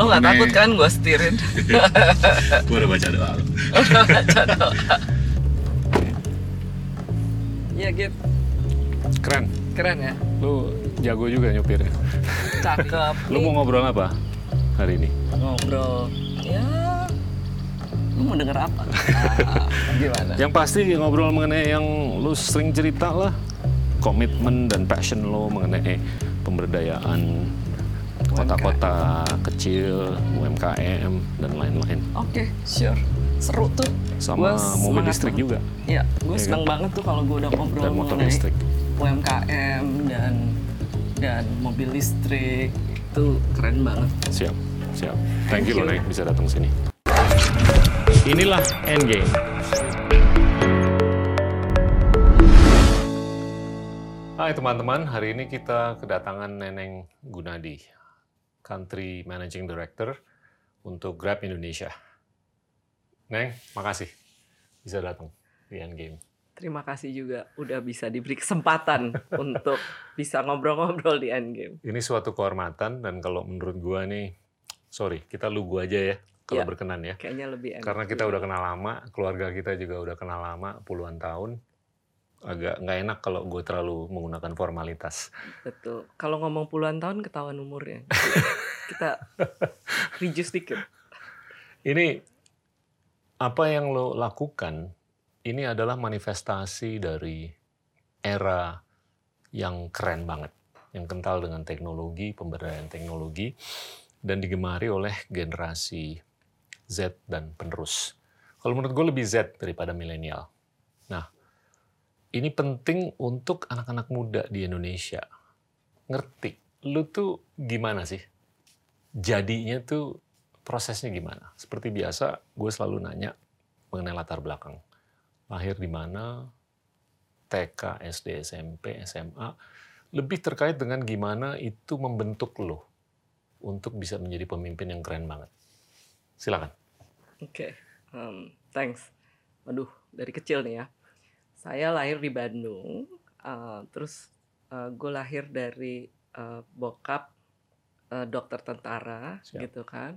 Lo nggak takut kan gue setirin? gue udah baca doa lo. Udah baca doa. Iya gitu, Keren. keren ya, Lu jago juga nyupirnya. cakep. Lu mau ngobrol apa hari ini? ngobrol? Ya, lu mau denger apa? Ah, gimana? Yang pasti ngobrol mengenai yang lu sering cerita lah. Komitmen dan passion lo mengenai pemberdayaan kota-kota kecil, UMKM, dan lain-lain. Oke, sure. Seru tuh. Sama Gua mobil listrik banget. juga. Iya, gue Iya senang banget tuh kalau gue udah ngobrol Dan motor mengenai listrik. UMKM dan dan mobil listrik itu keren banget. Siap, siap. Thank you Thank loh, you. Nek, bisa datang sini. Inilah Endgame. Hai teman-teman, hari ini kita kedatangan Neneng Gunadi, Country Managing Director untuk Grab Indonesia. Neng, makasih bisa datang di Endgame. Terima kasih juga udah bisa diberi kesempatan untuk bisa ngobrol-ngobrol di Endgame. Ini suatu kehormatan dan kalau menurut gua nih, sorry, kita lu gua aja ya kalau Iya. berkenan ya. Kayaknya lebih enak. Karena kita udah kenal lama, keluarga kita juga udah kenal lama, puluhan tahun. Agak nggak enak kalau gue terlalu menggunakan formalitas. Betul. Kalau ngomong puluhan tahun ketahuan umurnya. kita reduce dikit. Ini apa yang lo lakukan? Ini adalah manifestasi dari era yang keren banget, yang kental dengan teknologi, pemberdayaan teknologi, dan digemari oleh generasi Z dan penerus. Kalau menurut gue lebih Z daripada milenial. Nah, ini penting untuk anak-anak muda di Indonesia. Ngerti, lu tuh gimana sih? Jadinya tuh prosesnya gimana? Seperti biasa, gue selalu nanya mengenai latar belakang. Lahir di mana, TK, SD, SMP, SMA, lebih terkait dengan gimana itu membentuk lo untuk bisa menjadi pemimpin yang keren banget. Silakan. Oke, um, thanks. Waduh, dari kecil nih ya. Saya lahir di Bandung, uh, terus gue lahir dari uh, bokap uh, dokter tentara, Siap. gitu kan.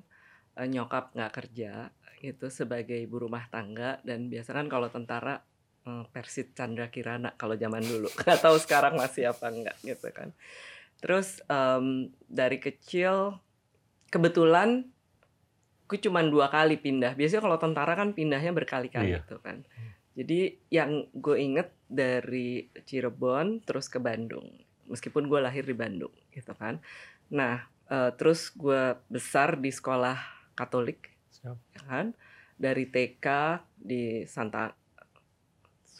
Uh, nyokap nggak kerja, gitu sebagai ibu rumah tangga dan biasa kan kalau tentara uh, Persit Chandra Kirana kalau zaman dulu. Nggak tahu sekarang masih apa enggak gitu kan. Terus um, dari kecil kebetulan gue cuma dua kali pindah. Biasanya kalau tentara kan pindahnya berkali-kali Iya. gitu kan. Jadi yang gue inget dari Cirebon terus ke Bandung. Meskipun gue lahir di Bandung gitu kan. Nah eh, terus gue besar di sekolah Katolik Siap. ya kan. Dari TK di Santa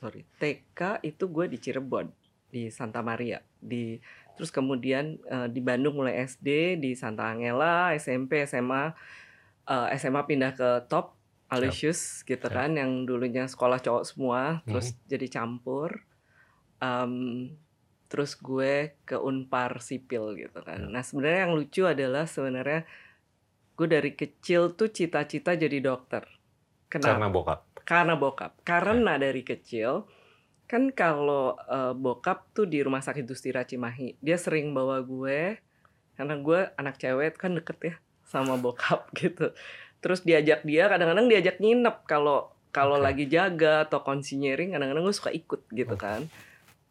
sorry TK itu gue di Cirebon di Santa Maria di terus kemudian eh, di Bandung mulai SD di Santa Angela SMP SMA eh, SMA pindah ke Top Aloysius gitu Siap. kan yang dulunya sekolah cowok semua terus jadi campur Em, terus gue ke Unpar sipil gitu kan Ya. nah sebenarnya yang lucu adalah sebenarnya gue dari kecil tuh cita-cita jadi dokter kenapa Karena bokap. karena bokap. Karena dari kecil kan kalau eh, bokap tuh di rumah sakit Dustira Cimahi, dia sering bawa gue karena gue anak cewek kan deket ya sama bokap gitu. Terus diajak dia kadang-kadang diajak nginep kalau kalau Oke. lagi jaga atau konsinyering kadang-kadang gue suka ikut gitu kan.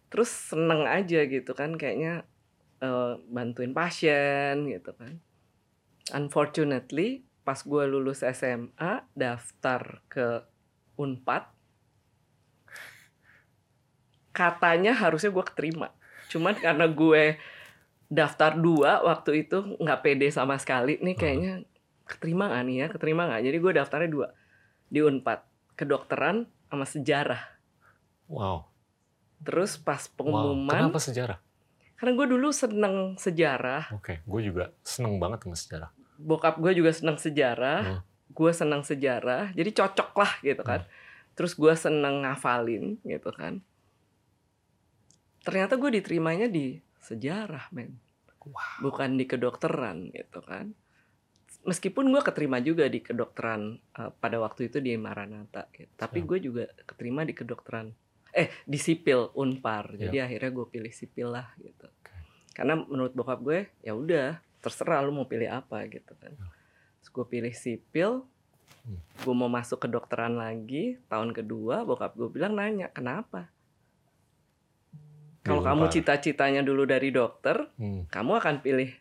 Terus seneng aja gitu kan kayaknya eh, bantuin pasien gitu kan. Unfortunately pas gue lulus SMA daftar ke Unpad katanya harusnya gue keterima cuman karena gue daftar dua waktu itu nggak pede sama sekali nih kayaknya keterima nggak nih ya keterima nggak jadi gue daftarnya dua di Unpad kedokteran sama sejarah Wow. terus pas wow. pengumuman Kenapa sejarah? karena gue dulu seneng sejarah Oke, gue juga seneng banget sama sejarah. bokap gue juga seneng sejarah, Hmm. gue seneng sejarah, jadi cocok lah gitu kan. Terus gue seneng ngafalin gitu kan. Ternyata gue diterimanya di sejarah, men. Wow. Bukan di kedokteran gitu kan. Meskipun gue keterima juga di kedokteran eh, pada waktu itu di Maranatha, gitu. tapi gue juga keterima di kedokteran, eh di sipil Unpar. Jadi akhirnya gue pilih sipil lah gitu. Karena menurut bokap gue ya udah terserah lu mau pilih apa gitu kan. Terus gue pilih sipil. Hmm. Gue mau masuk kedokteran lagi tahun kedua. Bokap gue bilang nanya kenapa? Kalau kamu cita-citanya dulu dari dokter, Hmm, kamu akan pilih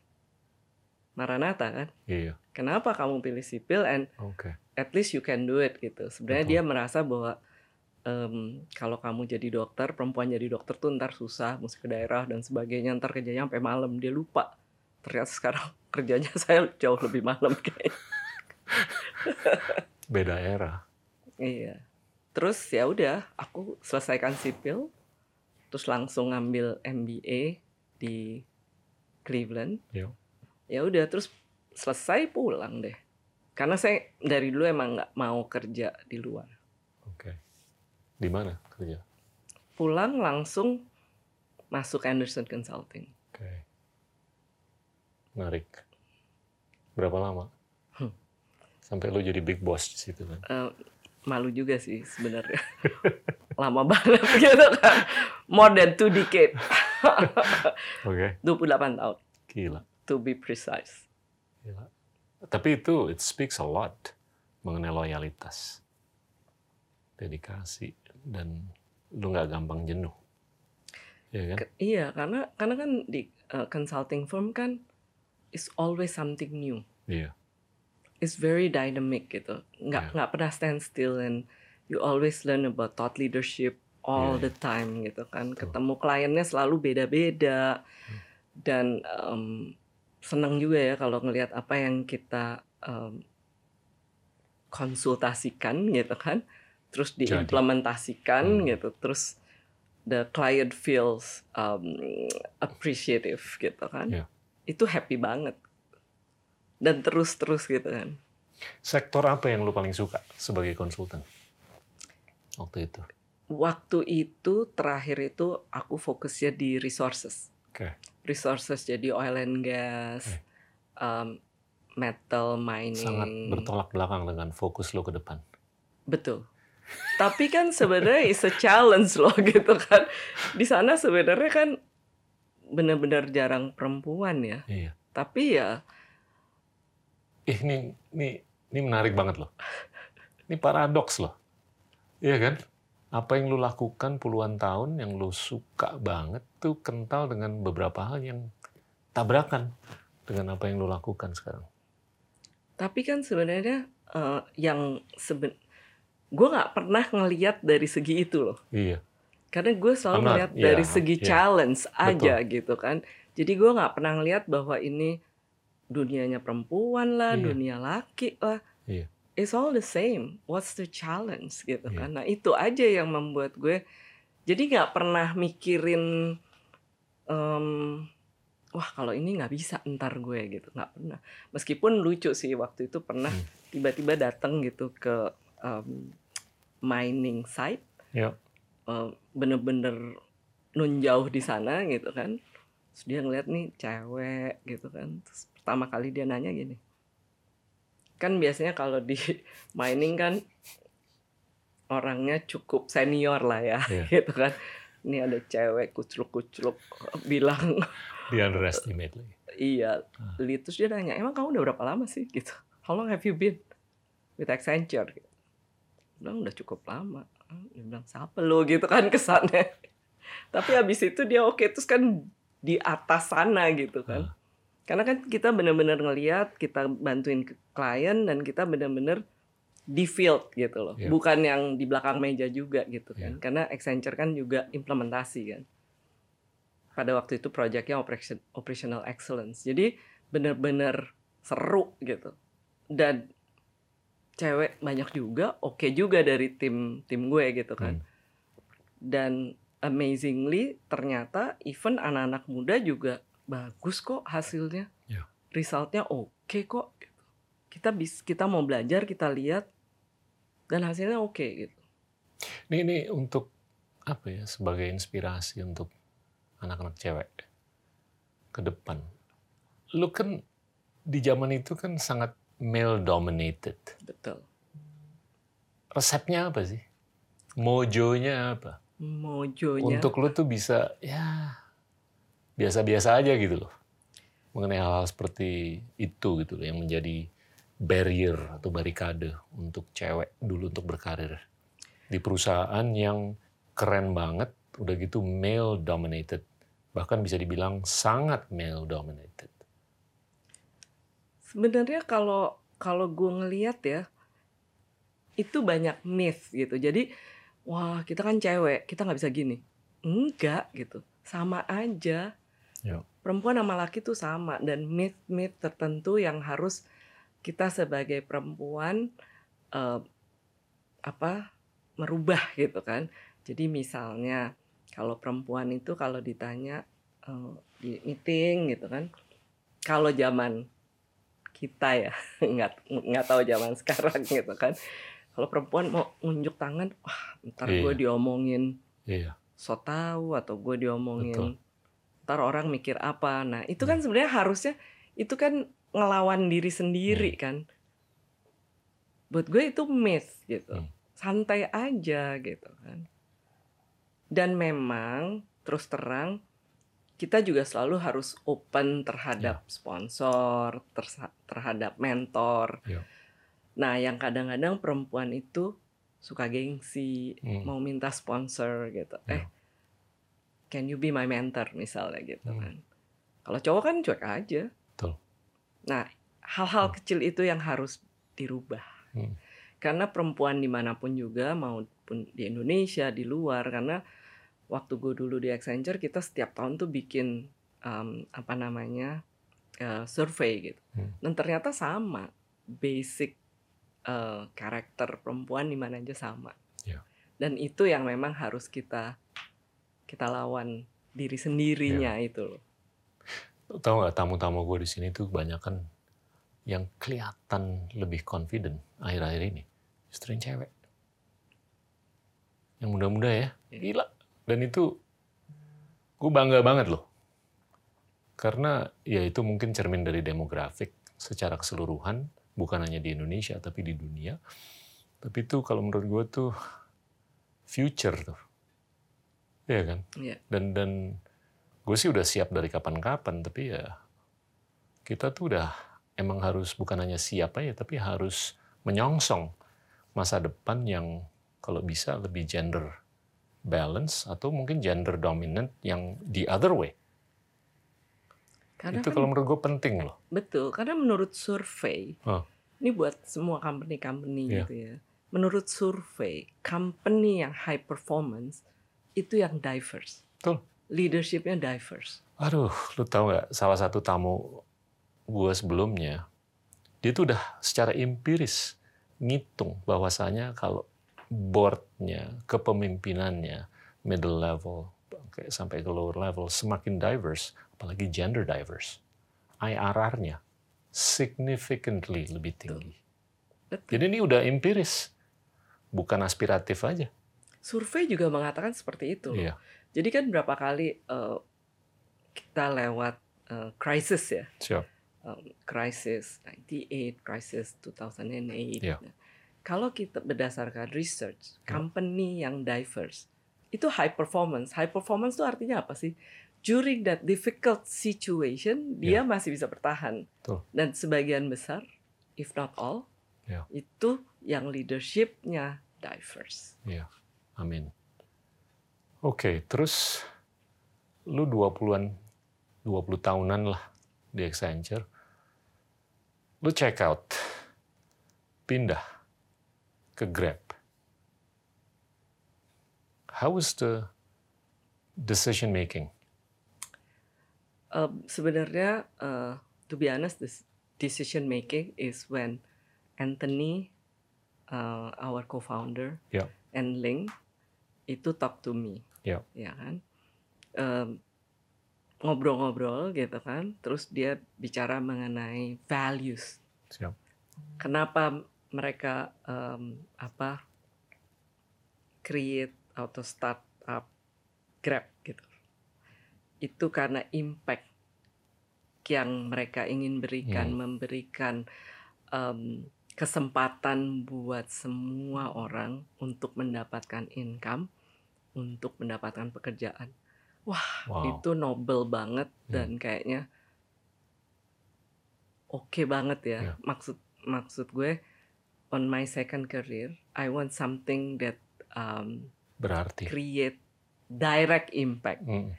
Maranatha kan? iya, Kenapa kamu pilih sipil and oke. at least you can do it gitu. Sebenarnya Betul. dia merasa bahwa em, kalau kamu jadi dokter, perempuan jadi dokter tuh ntar susah, mesti ke daerah dan sebagainya, ntar kerjanya sampai malam. Dia lupa. Ternyata sekarang kerjanya saya jauh lebih malam kayaknya. Beda era. Iya. Terus ya udah, aku selesaikan sipil, terus langsung ngambil MBA di Cleveland. Iya. Ya udah, terus selesai pulang deh. Karena saya dari dulu emang nggak mau kerja di luar. Oke. Di mana kerja? Pulang langsung masuk Anderson Consulting. Oke. Menarik. Berapa lama? Hmm. Sampai lu jadi big boss di situ kan? Eh, malu juga sih sebenarnya. Lama banget gitu kan. More than two decade. Oke. 28 tahun Gila. To be precise. Gila. Tapi itu it speaks a lot mengenai loyalitas, dedikasi, dan lu nggak gampang jenuh. Iya kan? Ke- Iya, karena karena kan di uh, consulting firm kan is always something new. Iya. It's very dynamic gitu. Nggak Yeah. nggak pernah stand still and you always learn about thought leadership all Yeah, the time gitu kan. Betul. Ketemu kliennya selalu beda-beda dan em, senang juga ya kalau ngelihat apa yang kita em, konsultasikan gitu kan, terus Jadi. diimplementasikan Hmm. gitu, terus the client feels um, appreciative gitu kan, Yeah. itu happy banget dan terus-terus gitu kan. Sektor apa yang lu paling suka sebagai konsultan waktu itu? Waktu itu terakhir itu aku fokusnya di resources, Oke. Resources jadi oil and gas, Oke. um, metal mining, Sangat bertolak belakang dengan fokus lu ke depan. betul. Tapi kan sebenarnya is a challenge loh gitu kan. Di sana sebenarnya kan benar-benar jarang perempuan ya. Iya. Tapi ya Ih, ini, ini, ini menarik banget loh. Ini paradoks loh. Iya kan? Apa yang lu lakukan puluhan tahun, yang lu suka banget, tuh kental dengan beberapa hal yang tabrakan dengan apa yang lu lakukan sekarang. tapi kan sebenarnya eh, yang seben gue nggak pernah ngeliat dari segi itu loh. Iya. Karena gue selalu ngeliat yeah, dari segi yeah. challenge aja gitu kan. Jadi gue nggak pernah ngeliat bahwa ini dunianya perempuan lah, Iya. dunia laki lah. It's all the same. What's the challenge gitu Iya. kan? Nah itu aja yang membuat gue jadi nggak pernah mikirin em, wah kalau ini nggak bisa ntar gue gitu nggak pernah. Meskipun lucu sih waktu itu pernah Hmm. tiba-tiba datang gitu ke em, mining site Ya. eh, bener-bener nun jauh di sana gitu kan terus dia ngeliat nih cewek gitu kan terus pertama kali dia nanya gini kan biasanya kalau di mining kan orangnya cukup senior lah ya Iya. gitu kan ini ada cewek kucluk-kucluk bilang Di underestimate lagi. iya Ah. Terus dia nanya emang kamu udah berapa lama sih gitu how long have you been with Accenture gitu. bilang udah cukup lama dia bilang siapa lo gitu kan kesannya tapi habis itu dia oke terus kan di atas sana gitu kan Ah. Karena kan kita benar-benar ngelihat kita bantuin klien dan kita benar-benar di field gitu loh Iya. bukan yang di belakang meja juga gitu kan Iya. karena Accenture kan juga implementasi kan pada waktu itu proyeknya operation operational excellence jadi benar-benar seru gitu dan cewek banyak juga oke juga dari tim tim gue gitu kan Hmm. dan amazingly ternyata even anak-anak muda juga bagus kok hasilnya Ya. resultnya oke kok gitu. kita bis kita mau belajar kita lihat dan hasilnya oke gitu Ini, ini untuk apa ya sebagai inspirasi untuk anak-anak cewek ke depan. Lu kan di zaman itu kan sangat male dominated. betul Resepnya apa sih? Mojonya apa? mojonya Untuk lu tuh bisa ya biasa-biasa aja gitu loh. Mengenai hal-hal seperti itu gitu loh yang menjadi barrier atau barikade untuk cewek dulu untuk berkarir di perusahaan yang keren banget, udah gitu male dominated, bahkan bisa dibilang sangat male dominated. Sebenarnya kalau kalau gue ngeliat ya, itu banyak myth gitu. Jadi, wah kita kan cewek, kita nggak bisa gini. Enggak gitu, sama aja. Ya. Perempuan sama laki tuh sama dan myth-myth tertentu yang harus kita sebagai perempuan eh, apa merubah gitu kan. Jadi misalnya kalau perempuan itu kalau ditanya eh, di meeting gitu kan, kalau zaman kita ya nggak nggak tahu zaman sekarang gitu kan. Kalau perempuan mau nunjuk tangan, wah ntar gue Iya. diomongin Iya, so tahu atau gue diomongin Betul. Ntar orang mikir apa. Nah itu kan sebenarnya harusnya itu kan ngelawan diri sendiri kan. Buat gue itu myth gitu. Hmm. santai aja gitu kan. Dan memang terus terang kita juga selalu harus open terhadap sponsor tersa- terhadap mentor. Ya. nah yang kadang-kadang perempuan itu suka gengsi Hmm. mau minta sponsor gitu. Ya. eh can you be my mentor misalnya gitu Hmm. kan kalau cowok kan cuek aja Betul. nah hal-hal kecil itu yang harus dirubah Hmm. karena perempuan di mana pun juga maupun di Indonesia di luar karena waktu gue dulu di Accenture kita setiap tahun tuh bikin um, apa namanya uh, survei gitu Hmm. dan ternyata sama basic uh, karakter perempuan di mana aja sama Ya. dan itu yang memang harus kita kita lawan diri sendirinya Ya. itu loh. Tahu nggak tamu-tamu gue di sini tuh kebanyakan yang kelihatan lebih confident akhir-akhir ini? Justru yang cewek. Yang muda-muda ya. Iya. gila. Dan itu gue bangga banget loh. Karena ya itu mungkin cermin dari demografik secara keseluruhan bukan hanya di Indonesia tapi di dunia. Tapi itu kalau menurut gue tuh future tuh Iya kan Iya. dan dan gue sih udah siap dari kapan-kapan tapi ya kita tuh udah emang harus bukan hanya siap aja tapi harus menyongsong masa depan yang kalau bisa lebih gender balance atau mungkin gender dominant yang the other way karena itu kan kalau menurut gue penting loh Betul, karena menurut survei, Oh. ini buat semua company-company Iya. gitu ya. Menurut survei, company yang high performance itu yang diverse. Betul. Leadershipnya diverse. Aduh, lu tahu nggak salah satu tamu gue sebelumnya, dia tuh udah secara empiris ngitung bahwasanya kalau boardnya, kepemimpinannya, middle level, sampai ke lower level, semakin diverse, apalagi gender diverse, IRR-nya significantly lebih tinggi. Betul. Jadi ini udah empiris, bukan aspiratif aja. Survei juga mengatakan seperti itu. loh. Iya, Jadi kan berapa kali eh, kita lewat eh, crisis ya. siap. um, crisis 98, crisis 2008. Iya. Nah, Kalau kita berdasarkan research, Ya. company yang diverse itu high performance. High performance itu artinya apa sih? During that difficult situation, dia Ya. masih bisa bertahan. Betul. Dan sebagian besar, if not all, Ya. itu yang leadershipnya diverse. Amin. Oke, terus lu 20-an 20 tahunan lah di Accenture. Lu check out. Pindah ke Grab. How was the decision making? Um, sebenarnya, uh, to be honest, this decision making is when Anthony, uh, our co-founder, Ya. and Ling itu talk to me, Ya. ya kan, ngobrol-ngobrol gitu kan, terus dia bicara mengenai values, Siap. kenapa mereka em, apa create atau start up Grab gitu. Itu karena impact yang mereka ingin berikan, Hmm. memberikan em, kesempatan buat semua orang untuk mendapatkan income, untuk mendapatkan pekerjaan. Wow. Itu noble banget Hmm. dan kayaknya oke banget ya. Ya. Maksud maksud gue on my second career, I want something that um, Berarti. create direct impact. Hmm.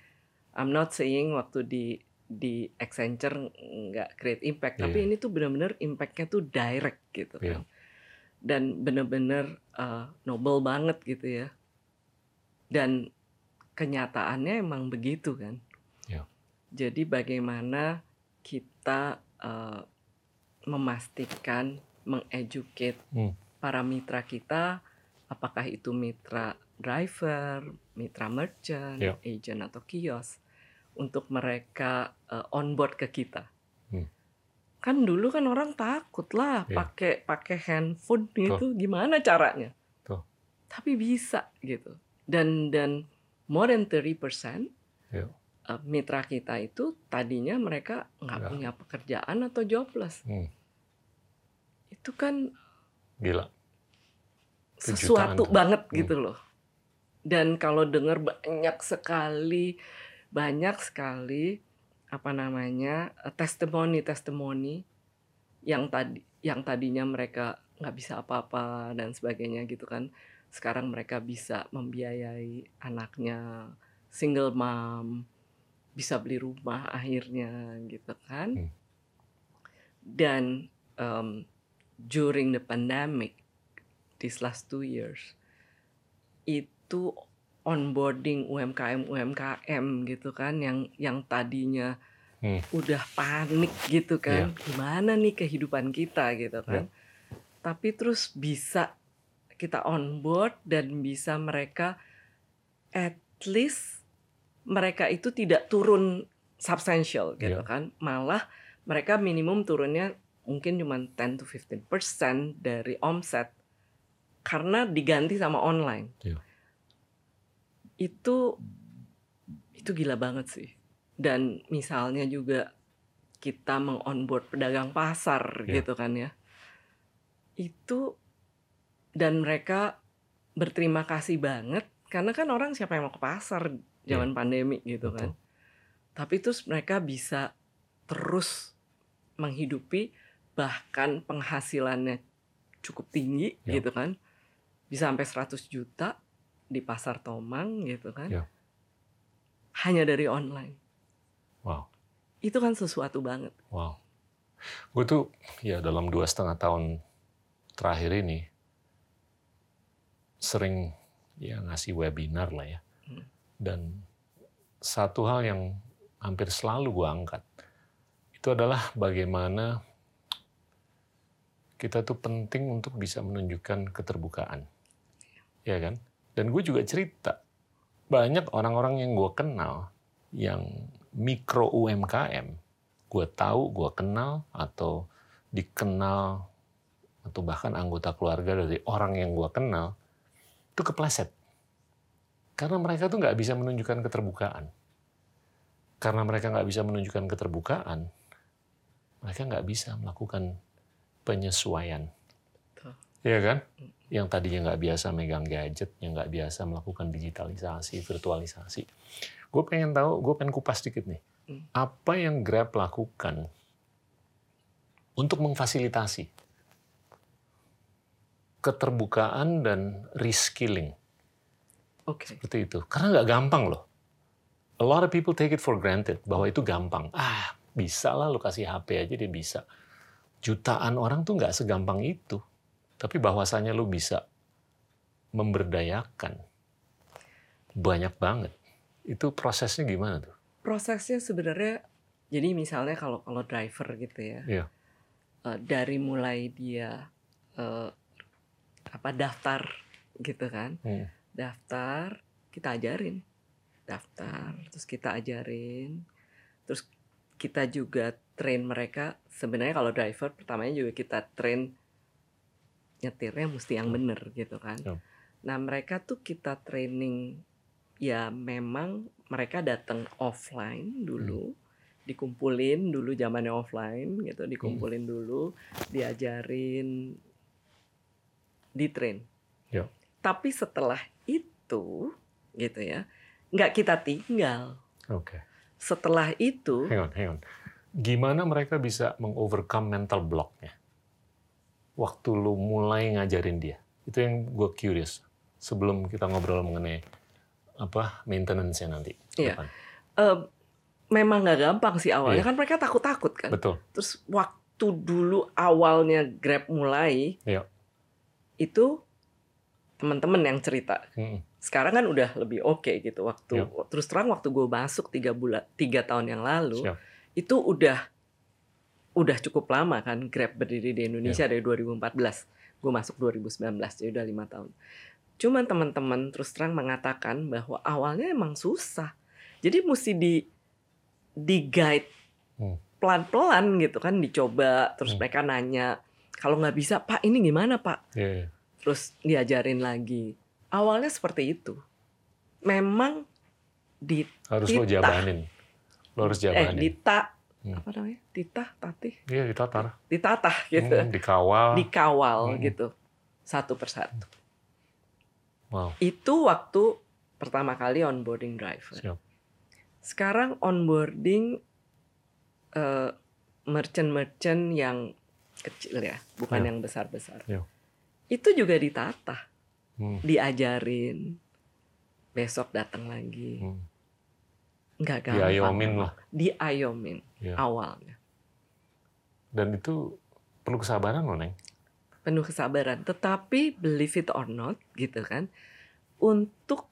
I'm not saying waktu di di Accenture nggak create impact, tapi Iya. ini tuh bener-bener impactnya tuh direct gitu Iya. kan. Dan bener-bener uh, noble banget gitu ya. Dan kenyataannya emang begitu kan. Iya. Jadi bagaimana kita uh, memastikan mengeducate Hmm. para mitra kita, apakah itu mitra driver, mitra merchant, Iya. agent atau kios, untuk mereka uh, onboard ke kita. Hmm. Kan dulu kan orang takut lah Iya. pakai pakai handphone gitu, gimana caranya? Tuh. Tapi bisa gitu. Dan dan more than 30% Iya. uh, mitra kita itu tadinya mereka nggak Nggak. punya pekerjaan atau jobless. Hmm. Itu kan Gila. Sesuatu jutaan banget Hmm. gitu loh. Dan kalau dengar banyak sekali, banyak sekali apa namanya eh, testimoni testimoni yang tadi yang tadinya mereka nggak bisa apa-apa dan sebagainya gitu kan. Sekarang mereka bisa membiayai anaknya, single mom, bisa beli rumah akhirnya gitu kan. Hmm. Dan um, during the pandemic these last two years itu onboarding UMKM UMKM gitu kan yang yang tadinya Hmm. udah panik gitu kan gimana nih kehidupan kita gitu kan tapi terus bisa kita onboard dan bisa mereka at least mereka itu tidak turun substantial gitu Iya. kan malah mereka minimum turunnya mungkin cuma 10 to 15% dari omset karena diganti sama online. Iya. Itu itu gila banget sih. Dan misalnya juga kita mengonboard pedagang pasar Iya. gitu kan ya. Itu dan mereka berterima kasih banget karena kan orang siapa yang mau ke pasar zaman pandemi gitu Iya. Betul. kan. Tapi terus mereka bisa terus menghidupi bahkan penghasilannya cukup tinggi Ya. gitu kan. Bisa sampai 100 juta di pasar Tomang gitu kan. Ya. Hanya dari online. Wow. Itu kan sesuatu banget. Wow. Gue tuh ya dalam dua setengah tahun terakhir ini sering ya ngasih webinar lah ya. Hmm. Dan satu hal yang hampir selalu gue angkat itu adalah bagaimana kita tuh penting untuk bisa menunjukkan keterbukaan. Ya kan? Dan gue juga cerita banyak orang-orang yang gue kenal yang mikro UMKM gue tahu, gue kenal, atau dikenal, atau bahkan anggota keluarga dari orang yang gue kenal, itu kepleset. Karena mereka tuh nggak bisa menunjukkan keterbukaan. Karena mereka nggak bisa menunjukkan keterbukaan, mereka nggak bisa melakukan penyesuaian. Iya kan? Yang tadinya nggak biasa megang gadget, yang nggak biasa melakukan digitalisasi, virtualisasi. Gue pengen tahu, gue pengen kupas dikit nih Hmm. apa yang Grab lakukan untuk memfasilitasi keterbukaan dan reskilling. Oke. seperti itu. Karena nggak gampang loh. A lot of people take it for granted bahwa itu gampang. Ah bisa lah lo kasih HP aja dia bisa. Jutaan orang tuh nggak segampang itu. Tapi bahwasanya lo bisa memberdayakan. Banyak banget. Itu prosesnya gimana tuh? Prosesnya sebenarnya jadi misalnya kalau kalau driver gitu ya. Iya. eh, dari mulai dia eh, apa daftar gitu kan. Hmm. Daftar, kita ajarin. Daftar, terus kita ajarin. Terus kita juga train mereka. Sebenarnya kalau driver pertamanya juga kita train nyetirnya mesti yang bener gitu kan. Nah mereka tuh kita training ya memang mereka datang offline dulu, dikumpulin dulu zamannya offline gitu, dikumpulin dulu, diajarin, ditrain. Yap. Tapi setelah itu gitu ya, nggak kita tinggal. oke Setelah itu hang on hang on gimana mereka bisa mengovercome mental blocknya waktu lu mulai ngajarin dia? Itu yang gue curious. Sebelum kita ngobrol mengenai apa maintenance-nya nanti. Iya. depan. Memang nggak gampang sih awalnya Iya. kan mereka takut-takut kan. Betul. Terus waktu dulu awalnya Grab mulai, Iya. Itu teman-teman yang cerita. Mm-mm. Sekarang kan udah lebih oke gitu waktu Iya. terus terang waktu gue masuk tiga bulan tiga tahun yang lalu Siap. itu udah udah cukup lama kan Grab berdiri di. Indonesia dari 2014. Gue masuk 2019 jadi udah lima tahun. Cuman teman-teman terus terang mengatakan bahwa awalnya emang susah. Jadi mesti di di guide Hmm. pelan-pelan gitu kan dicoba terus Hmm. mereka nanya kalau nggak bisa Pak ini gimana Pak Iya, iya. terus diajarin lagi awalnya seperti itu memang di Harus lo jabanin. Lo harus eh jabanin. dita Hmm. apa namanya ditah tatih Iya, ditatar. ditatah gitu Hmm, dikawal. dikawal Hmm. gitu satu persatu Wow. itu waktu pertama kali onboarding driver Siap. sekarang onboarding eh, merchant-merchant yang kecil ya bukan Ya. yang besar-besar Ya. itu juga ditata Hmm. diajarin besok datang lagi Hmm. nggak gampang Diayomin lah. diayomin Iya. awalnya Dan itu perlu kesabaran loh, Neng. penuh kesabaran tetapi believe it or not gitu kan untuk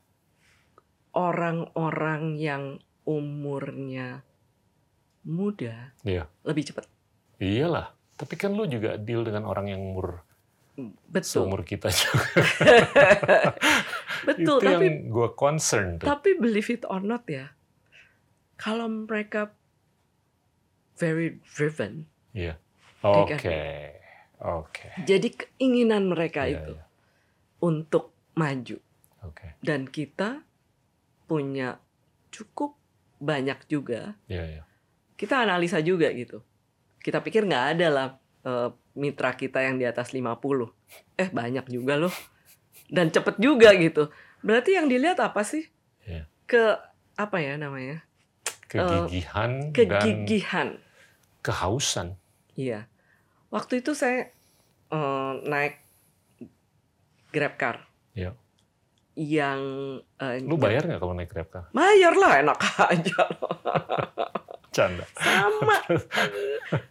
orang-orang yang umurnya muda Iya. lebih cepat Iyalah. Tapi kan lu juga deal dengan orang yang umur betul seumur kita juga. betul itu tapi yang gue concern tuh. tapi believe it or not ya kalau mereka very driven Iya. Iya Oke. kan? Oke. jadi keinginan mereka Iya, itu iya. untuk maju Oke. dan kita punya cukup banyak juga Iya, iya. kita analisa juga gitu kita pikir nggak ada lah eh, mitra kita yang di atas 50 eh banyak juga loh. Dan cepet juga gitu. Berarti yang dilihat apa sih? Iya. ke apa ya namanya? Kegigihan dan kegigihan. kehausan. iya. Waktu itu saya eh, naik grab car. Iya. yang eh, Lu bayar nggak kalau naik Grab car? bayar lah enak aja. loh Canda. sama.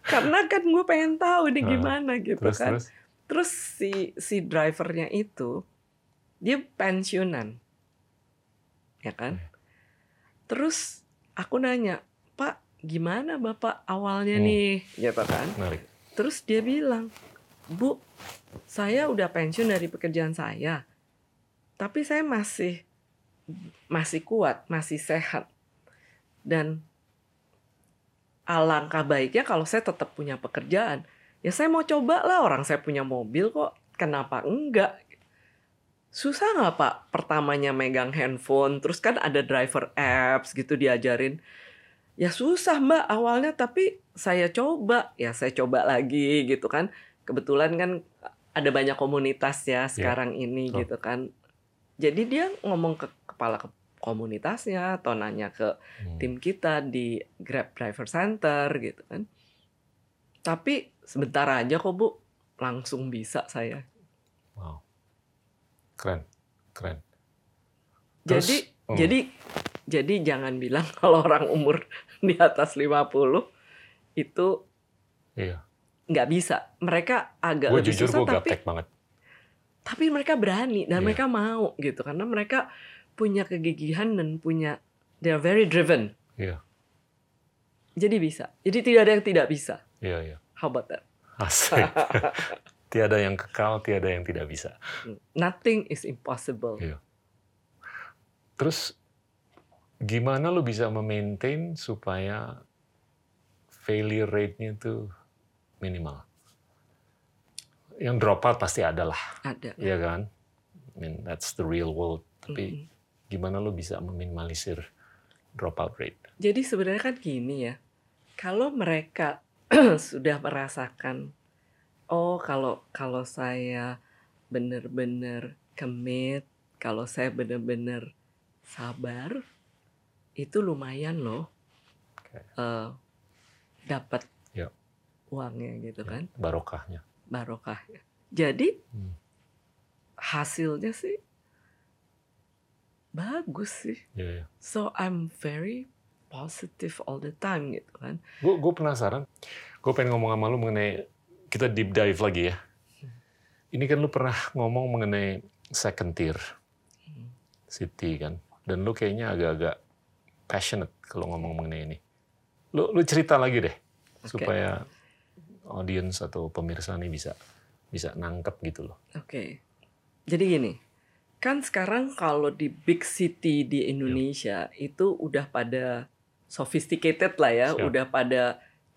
Karena kan gue pengen tahu nih Nah, gimana gitu Terus kan. terus. terus si si drivernya itu dia pensiunan. Ya kan? Terus aku nanya pak gimana bapak awalnya Hmm. nih? Gitu kan. Menarik. terus dia bilang bu saya udah pensiun dari pekerjaan saya tapi saya masih masih kuat masih sehat. Dan alangkah baiknya kalau saya tetap punya pekerjaan. Ya saya mau coba lah orang saya punya mobil kok kenapa enggak? Susah nggak pak? Pertamanya megang handphone terus kan ada driver apps gitu diajarin. Ya susah mbak awalnya tapi saya coba. Ya saya coba lagi gitu kan. Kebetulan kan ada banyak komunitas ya sekarang ini betul. gitu kan. Jadi dia ngomong ke kepala ke- komunitasnya atau nanya ke Hmm. tim kita di Grab Driver Center gitu kan. Tapi sebentar aja kok Bu, langsung bisa saya. Wow. Keren. Keren. Terus, jadi hmm. jadi jadi jangan bilang kalau orang umur di atas 50 itu Iya. nggak bisa. Mereka agak Gue lebih jujur susah gue tapi banget. tapi mereka berani dan Iya. mereka mau gitu karena mereka punya kegigihan dan punya they are very driven. Iya. Jadi bisa. Jadi tidak ada yang tidak bisa. Iya, iya. How about that? Asik. tiada yang kekal, tiada yang tidak bisa. Nothing is impossible. Iya. Terus gimana lu bisa memaintain supaya failure rate-nya itu minimal? Yang drop out pasti ada lah, Ada. ya kan? I mean, that's the real world. Tapi Mm. Gimana lu bisa meminimalisir dropout rate? Jadi sebenarnya kan gini ya, kalau mereka sudah merasakan, oh kalau kalau saya benar-benar commit, kalau saya benar-benar sabar, itu lumayan loh Oke. eh, dapat Ya. uangnya gitu kan. Barokahnya. barokah. Jadi Hmm. hasilnya sih bagus sih. Iya, iya. So I'm very positive all the time gitu kan. Gue gue penasaran. Gue pengen ngomong sama lu mengenai kita deep dive lagi ya. Ini kan lu pernah ngomong mengenai second tier city kan, dan lu kayaknya agak-agak passionate kalau ngomong mengenai ini. Lu lu cerita lagi deh Oke. supaya audience atau pemirsa nih bisa bisa nangkep gitu loh. Oke. Jadi gini, kan sekarang kalau di big city di Indonesia itu udah pada sophisticated lah ya, Siap. udah pada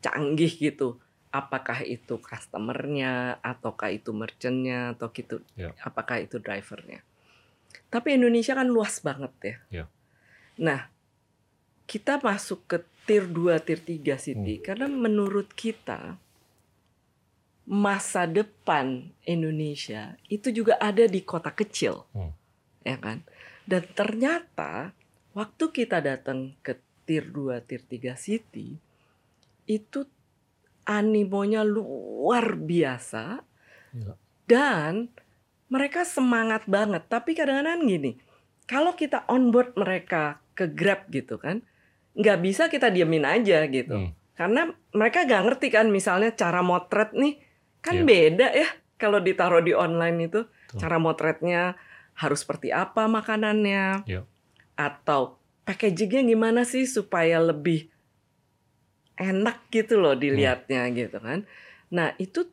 canggih gitu. Apakah itu customernya, ataukah itu merchantnya, atau gitu, Ya. apakah itu drivernya. Tapi Indonesia kan luas banget ya. Ya. Nah, kita masuk ke tier 2, tier 3 city karena menurut kita masa depan Indonesia itu juga ada di kota kecil. Hmm. Ya kan? Dan ternyata waktu kita datang ke tier 2, tier 3 city itu animonya luar biasa Gila. dan mereka semangat banget. Tapi kadang-kadang gini, kalau kita onboard mereka ke Grab gitu kan, nggak bisa kita diemin aja gitu. Hmm. Karena mereka nggak ngerti kan misalnya cara motret nih kan Iya. beda ya kalau ditaruh di online itu. Betul. Cara motretnya harus seperti apa makanannya. Iya. Atau packagingnya gimana sih supaya lebih enak gitu loh dilihatnya gitu kan. Nah itu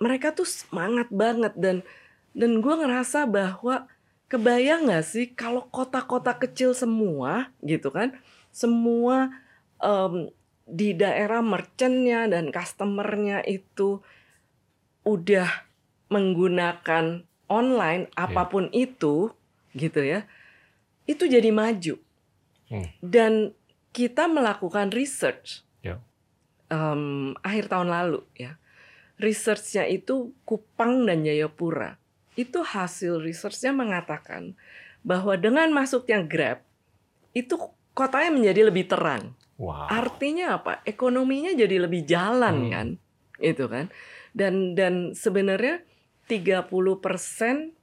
mereka tuh semangat banget dan dan gue ngerasa bahwa kebayang nggak sih kalau kota-kota kecil semua gitu kan semua em, di daerah merchantnya dan customernya itu udah menggunakan online apa pun itu gitu ya itu jadi maju Hmm. dan kita melakukan research Ya. em, akhir tahun lalu ya researchnya itu Kupang dan Jayapura itu hasil researchnya mengatakan bahwa dengan masuknya Grab itu kotanya menjadi lebih terang Wow. Artinya apa? Ekonominya jadi lebih jalan Hmm. kan? Itu kan. Dan dan sebenarnya 30%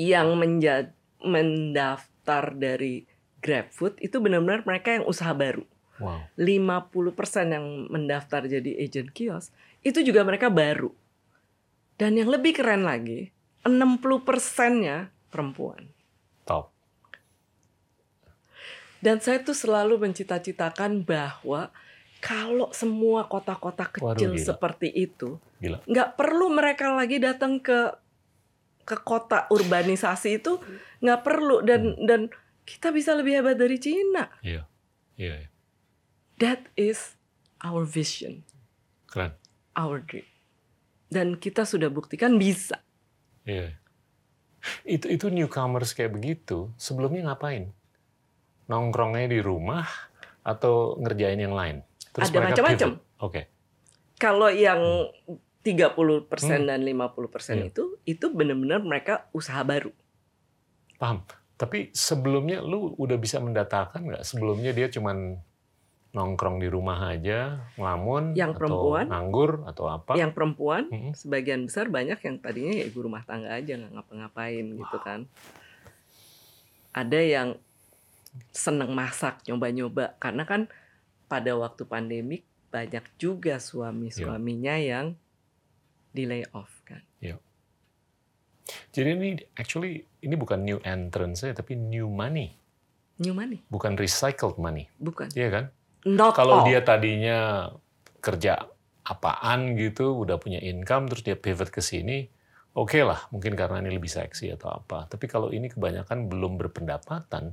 yang menja- mendaftar dari GrabFood itu benar-benar mereka yang usaha baru. Wow. 50% yang mendaftar jadi agent kios itu juga mereka baru. Dan yang lebih keren lagi, 60%-nya perempuan. Top. Dan saya tuh selalu mencita-citakan bahwa kalau semua kota-kota kecil Waduh, gila. seperti itu, Gila. nggak perlu mereka lagi datang ke ke kota urbanisasi itu nggak perlu dan Hmm. dan kita bisa lebih hebat dari Cina. Iya. Iya. iya. That is our vision, Keren. our dream. Dan kita sudah buktikan bisa. Iya. Itu itu newcomers kayak begitu, sebelumnya ngapain? Nongkrongnya di rumah atau ngerjain yang lain? Ada mereka macam-macam. Oke. Kalau yang 30% Hmm. dan 50% Iya. itu itu benar-benar mereka usaha baru. Paham. Tapi sebelumnya lu udah bisa mendatakan nggak? Sebelumnya dia cuman nongkrong di rumah aja, ngelamun, Yang atau perempuan? nganggur, atau apa? Yang perempuan Mm-mm. sebagian besar banyak yang tadinya ya ibu rumah tangga aja nggak ngapa-ngapain gitu kan. Ada yang seneng masak, nyoba-nyoba karena kan pada waktu pandemik banyak juga suami-suaminya yang di lay off kan. Jadi ini actually ini bukan new entrance ya, tapi new money, New money, bukan recycled money, bukan. iya kan? Not Kalau all. dia tadinya kerja apaan gitu, udah punya income, terus dia pivot ke sini, oke lah, mungkin karena ini lebih seksi atau apa. Tapi kalau ini kebanyakan belum berpendapatan,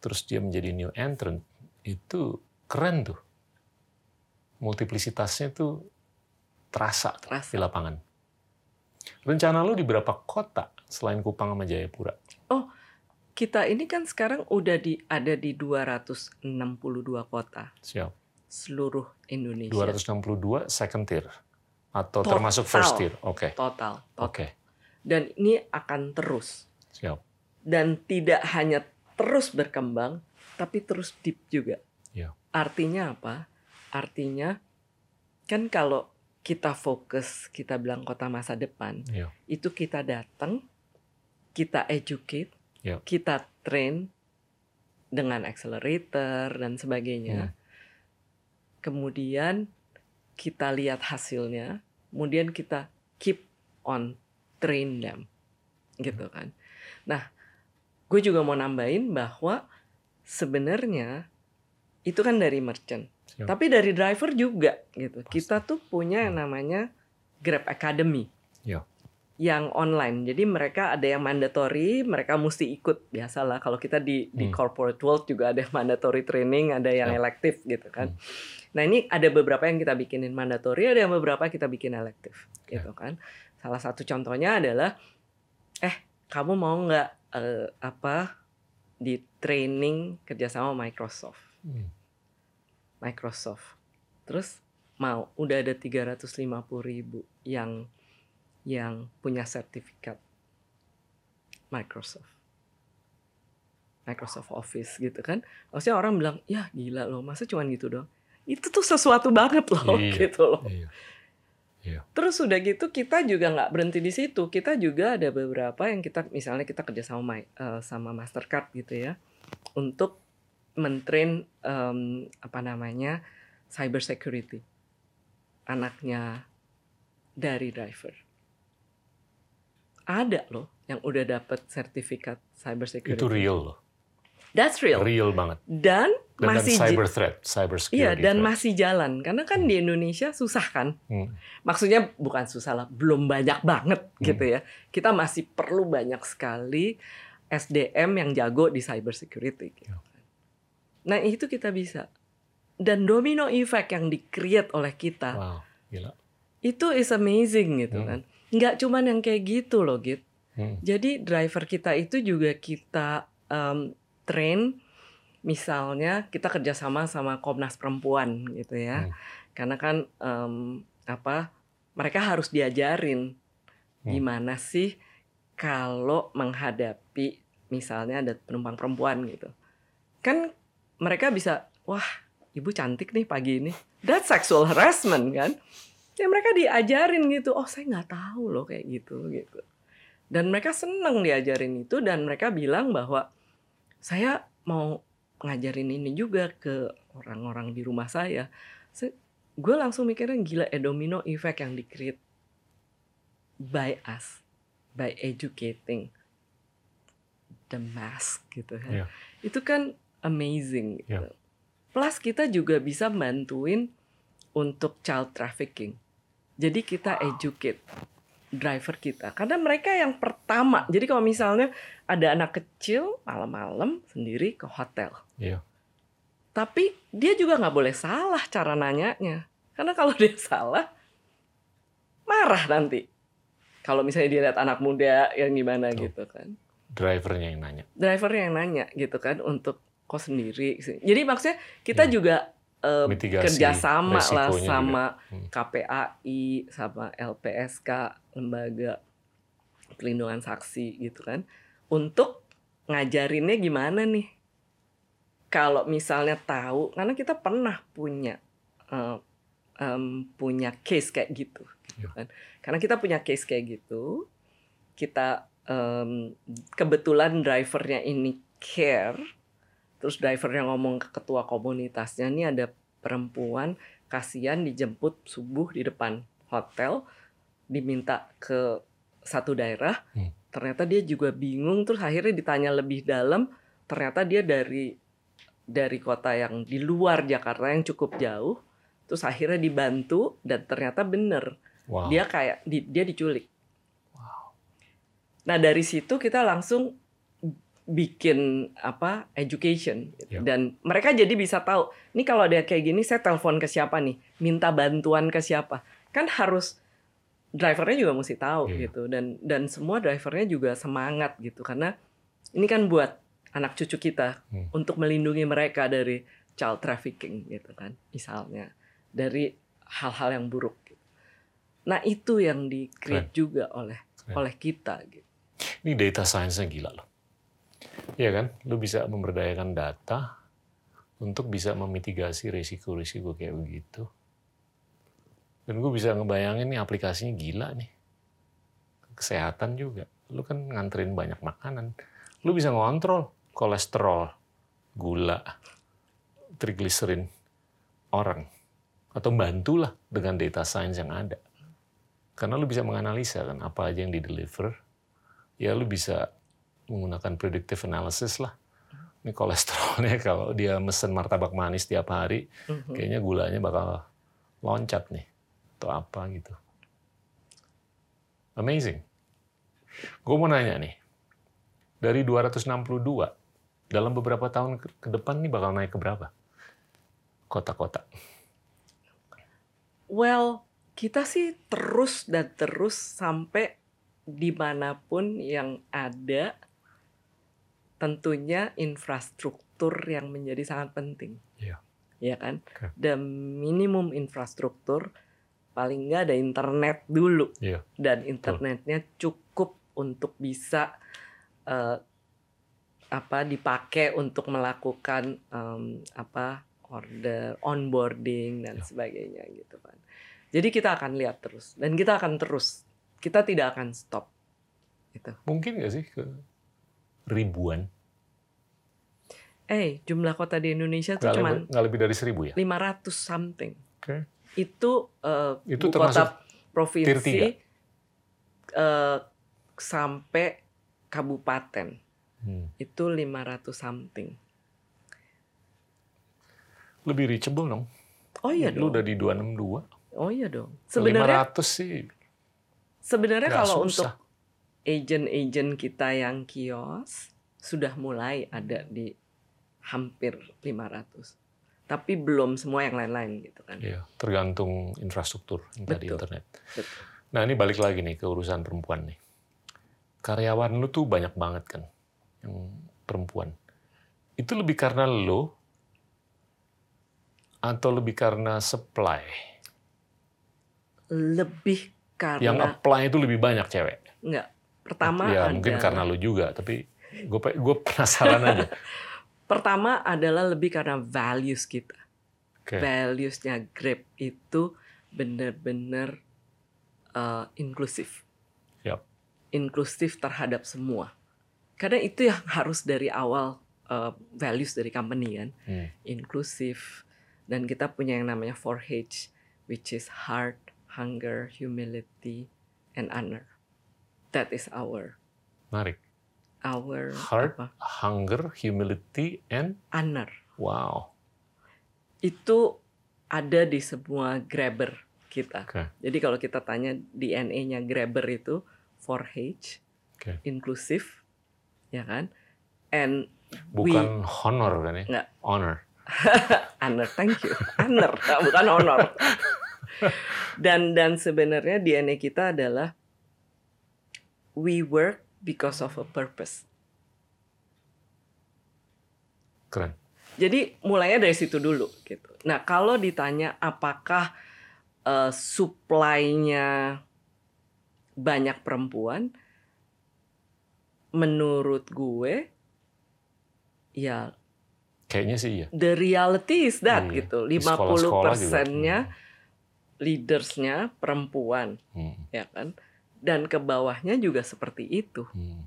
terus dia menjadi new entrant, itu keren tuh. Multiplisitasnya tuh terasa di terasa. lapangan. Rencana lu di berapa kota selain Kupang sama Jayapura? Kita ini kan sekarang udah di ada di 262 kota Siap. seluruh Indonesia 262 second tier atau Total. termasuk first tier. Oke. total. total. Oke. Dan ini akan terus. Siap. dan tidak hanya terus berkembang, tapi terus deep juga. Iya. Artinya apa? Artinya kan kalau kita fokus, kita bilang kota masa depan, Iya. itu kita datang, kita educate, Iya. kita train dengan accelerator dan sebagainya. Hmm. Kemudian kita lihat hasilnya, kemudian kita keep on train them, gitu kan. Nah, gue juga mau nambahin bahwa sebenarnya itu kan dari merchant, Siap. tapi dari driver juga gitu. Pasti. Kita tuh punya yang namanya Grab Academy. Ya. Yang online. Jadi mereka ada yang mandatory, mereka mesti ikut biasalah. Kalau kita di di Hmm. corporate world juga ada yang mandatory training, ada yang Ya. elektif gitu kan. Hmm. Nah, ini ada beberapa yang kita bikinin mandatory, ada yang beberapa kita bikin elektif gitu kan. Salah satu contohnya adalah eh kamu mau nggak eh, apa di training kerjasama Microsoft. Hmm. Microsoft. Terus mau udah ada 350 ribu yang yang punya sertifikat Microsoft. Microsoft Office gitu kan. Maksudnya orang bilang, ya gila loh, masa cuman gitu doang. Itu tuh sesuatu banget loh Iya. gitu loh. Iya. Terus udah gitu kita juga nggak berhenti di situ. Kita juga ada beberapa yang kita misalnya kita kerja sama eh, sama Mastercard gitu ya untuk mentrain em, apa namanya cyber security anaknya dari driver. Ada loh yang udah dapat sertifikat cyber security. Itu real loh. That's real. Real banget. Dan, Dan, dan masih ji- cyber threat, cyber security. Iya, dan threat. masih jalan. Karena kan di Indonesia susah kan. Hmm. Maksudnya bukan susah lah, belum banyak banget Hmm. gitu ya. Kita masih perlu banyak sekali SDM yang jago di cyber security. gitu. Ya. Nah itu kita bisa. Dan domino effect yang di-create oleh kita, Wow, gila. itu is amazing gitu Hmm. kan. Nggak cuman yang kayak gitu loh Git. Hmm. Jadi driver kita itu juga kita em, train misalnya kita kerjasama sama Komnas Perempuan gitu ya. Hmm. Karena kan em, apa mereka harus diajarin Hmm. gimana sih kalau menghadapi misalnya ada penumpang perempuan gitu. Kan mereka bisa wah ibu cantik nih pagi ini. That's sexual harassment kan. Ya mereka diajarin gitu. Oh saya nggak tahu loh kayak gitu gitu. Dan mereka seneng diajarin itu dan mereka bilang bahwa saya mau ngajarin ini juga ke orang-orang di rumah saya. gue langsung mikirnya gila eh domino effect yang di-create by us, by educating the mass gitu kan. Iya. Itu kan amazing gitu. Iya. Plus kita juga bisa bantuin untuk child trafficking. Jadi kita educate driver kita karena mereka yang pertama. Jadi kalau misalnya ada anak kecil malam-malam sendiri ke hotel. Iya. Tapi dia juga nggak boleh salah cara nanyanya. Karena kalau dia salah, marah nanti. Kalau misalnya dia lihat anak muda yang gimana Betul. gitu kan. Drivernya yang nanya. Drivernya yang nanya gitu kan untuk kok sendiri. sih. Jadi maksudnya kita Iya. juga Mitigasi kerjasama lah sama Hmm. KPAI, sama LPSK, lembaga pelindungan saksi gitu kan. Untuk ngajarinnya gimana nih kalau misalnya tahu karena kita pernah punya eh, em, punya case kayak gitu, gitu Ya. kan karena kita punya case kayak gitu kita em, kebetulan drivernya ini care terus drivernya ngomong ke ketua komunitasnya nih ada perempuan kasihan dijemput subuh di depan hotel diminta ke satu daerah. Hmm. ternyata dia juga bingung terus akhirnya ditanya lebih dalam. Ternyata dia dari dari kota yang di luar Jakarta yang cukup jauh terus akhirnya dibantu dan ternyata bener. Wow. dia kayak di- dia diculik. Nah dari situ kita langsung bikin apa education Ya. dan mereka jadi bisa tahu ini kalau ada kayak gini saya telepon ke siapa nih minta bantuan ke siapa kan harus drivernya juga mesti tahu Iya. gitu dan dan semua drivernya juga semangat gitu karena ini kan buat anak cucu kita Hmm. untuk melindungi mereka dari child trafficking gitu kan misalnya dari hal-hal yang buruk gitu. nah itu yang di create juga oleh Keren. oleh kita gitu Ini data science-nya gila loh. Iya kan? Lu bisa memberdayakan data untuk bisa memitigasi risiko-risiko kayak begitu. Dan gue bisa ngebayangin nih aplikasinya gila nih. Kesehatan juga. Lu kan nganterin banyak makanan. Lu bisa ngontrol kolesterol, gula, trigliserin orang. Atau bantulah dengan data science yang ada. Karena lu bisa menganalisa kan apa aja yang di-deliver. Ya lu bisa menggunakan predictive analysis lah. Ini kolesterolnya kalau dia mesen martabak manis tiap hari, Mhm. kayaknya gulanya bakal loncat nih atau apa gitu. Amazing. Gue mau nanya nih, dari 262 dalam beberapa tahun ke ke depan nih bakal naik ke berapa? Kota-kota. Well, kita sih terus dan terus sampai di mana pun yang ada tentunya infrastruktur yang menjadi sangat penting. Iya. Ya kan? Oke. Dan minimum infrastruktur paling nggak ada internet dulu. Iya. Dan internetnya cukup untuk bisa eh, apa dipakai untuk melakukan em, apa order onboarding dan Ya. sebagainya gitu kan. Jadi kita akan lihat terus dan kita akan terus. Kita tidak akan stop. Gitu. Mungkin nggak sih ke ribuan? Eh, jumlah kota di Indonesia tuh Nggak cuma nggak lebih dari seribu ya? 500 something. Oke. Itu eh, Itu ibu termasuk kota provinsi eh, sampai kabupaten Hmm. itu 500 something. Lebih reachable dong. Oh iya Lu dong. udah di 262. Oh iya dong. Sebenarnya 500 sih sebenarnya kalau susah. untuk agent-agent kita yang kios sudah mulai ada di hampir 500. Tapi belum semua yang lain-lain gitu kan. Iya, tergantung infrastruktur yang tadi internet. Betul. Nah ini balik lagi nih ke urusan perempuan nih. Karyawan lu tuh banyak banget kan yang perempuan. Itu lebih karena lo atau lebih karena supply? Lebih karena Yang apply itu lebih banyak cewek. enggak. Pertama ya ada mungkin karena lo juga, tapi gue gue penasaran aja. pertama adalah lebih karena values kita. Oke. Valuesnya Grab itu benar-benar uh, inklusif. Yap. Inklusif terhadap semua. Karena itu yang harus dari awal uh, values dari company kan. Hmm. Inklusif. Dan kita punya yang namanya 4H, which is heart, hunger, humility, and honor. That is our Menarik. our Heart, apa? hunger, humility, and honor. wow. Itu ada di semua grabber kita. Oke. Jadi kalau kita tanya DNA-nya grabber itu 4H, Oke. inklusif, ya kan? And Bukan honor kan ya? Nggak. Honor. honor, thank you. Honor, bukan honor. dan dan sebenarnya DNA kita adalah we work because of a purpose. Keren. Jadi mulainya dari situ dulu gitu. Nah, kalau ditanya apakah eh, supply-nya banyak perempuan, menurut gue ya Kayaknya sih iya. the reality is that Iya. gitu. Di 50 sekolah-sekolah juga. persennya leadersnya perempuan, Hmm. ya kan? Dan ke bawahnya juga seperti itu. Hmm.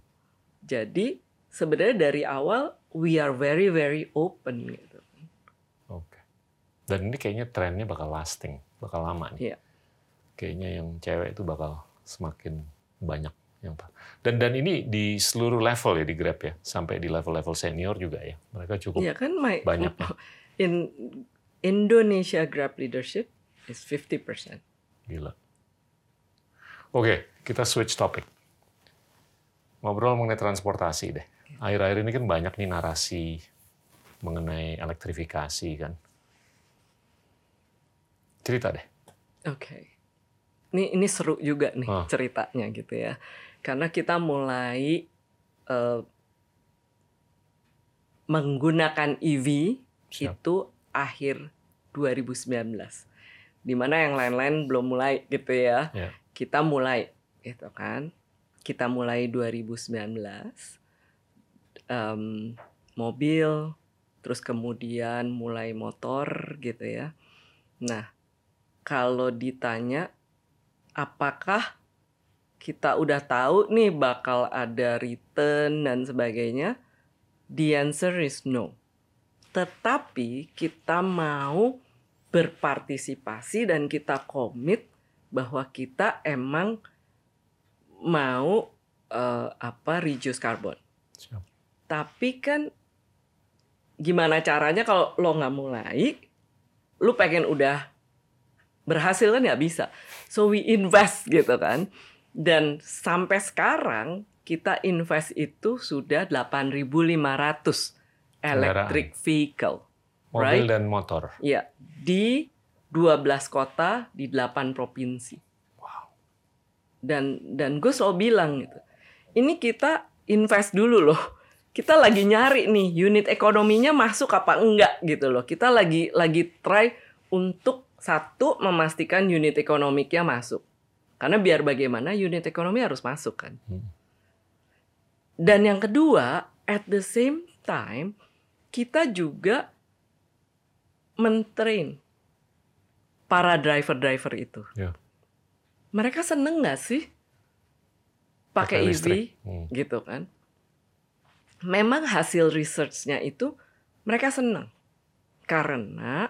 Jadi sebenarnya dari awal we are very very open gitu. Oke. Dan ini kayaknya trennya bakal lasting, bakal lama nih. Iya. Kayaknya yang cewek itu bakal semakin banyak yang dan dan ini di seluruh level ya di Grab ya, sampai di level-level senior juga ya. Mereka cukup Iya kan my, banyak ya. in Indonesia Grab leadership is 50%. gila. Oke, kita switch topik. Ngobrol mengenai transportasi deh. Akhir-akhir ini kan banyak nih narasi mengenai elektrifikasi kan. Cerita deh. Oke. Ini ini seru juga nih Ah. ceritanya gitu ya. Karena kita mulai eh, menggunakan EV Siap. itu akhir 2019. Di mana yang lain-lain belum mulai gitu ya. Ya. Kita mulai gitu kan. Kita mulai 2019 Em, mobil, terus kemudian mulai motor gitu ya. Nah, kalau ditanya apakah kita udah tahu nih bakal ada return dan sebagainya, the answer is no. Tetapi kita mau berpartisipasi dan kita komit bahwa kita emang mau eh, apa reduce carbon. Siap. Tapi kan gimana caranya kalau lo nggak mulai, lu pengen udah berhasil kan nggak bisa. So we invest gitu kan. Dan sampai sekarang kita invest itu sudah 8.500 electric vehicle. Mobil Right. dan motor. Ya, di 12 kota di 8 provinsi. Dan dan gue selalu bilang gitu. Ini kita invest dulu loh. Kita lagi nyari nih unit ekonominya masuk apa enggak gitu loh. Kita lagi lagi try untuk satu memastikan unit ekonomiknya masuk. Karena biar bagaimana unit ekonomi harus masuk kan. Hmm. Dan yang kedua, at the same time kita juga mentrain para driver-driver itu. Ya. Mereka seneng nggak sih pakai EV listrik. Hmm. gitu kan? Memang hasil research-nya itu mereka senang karena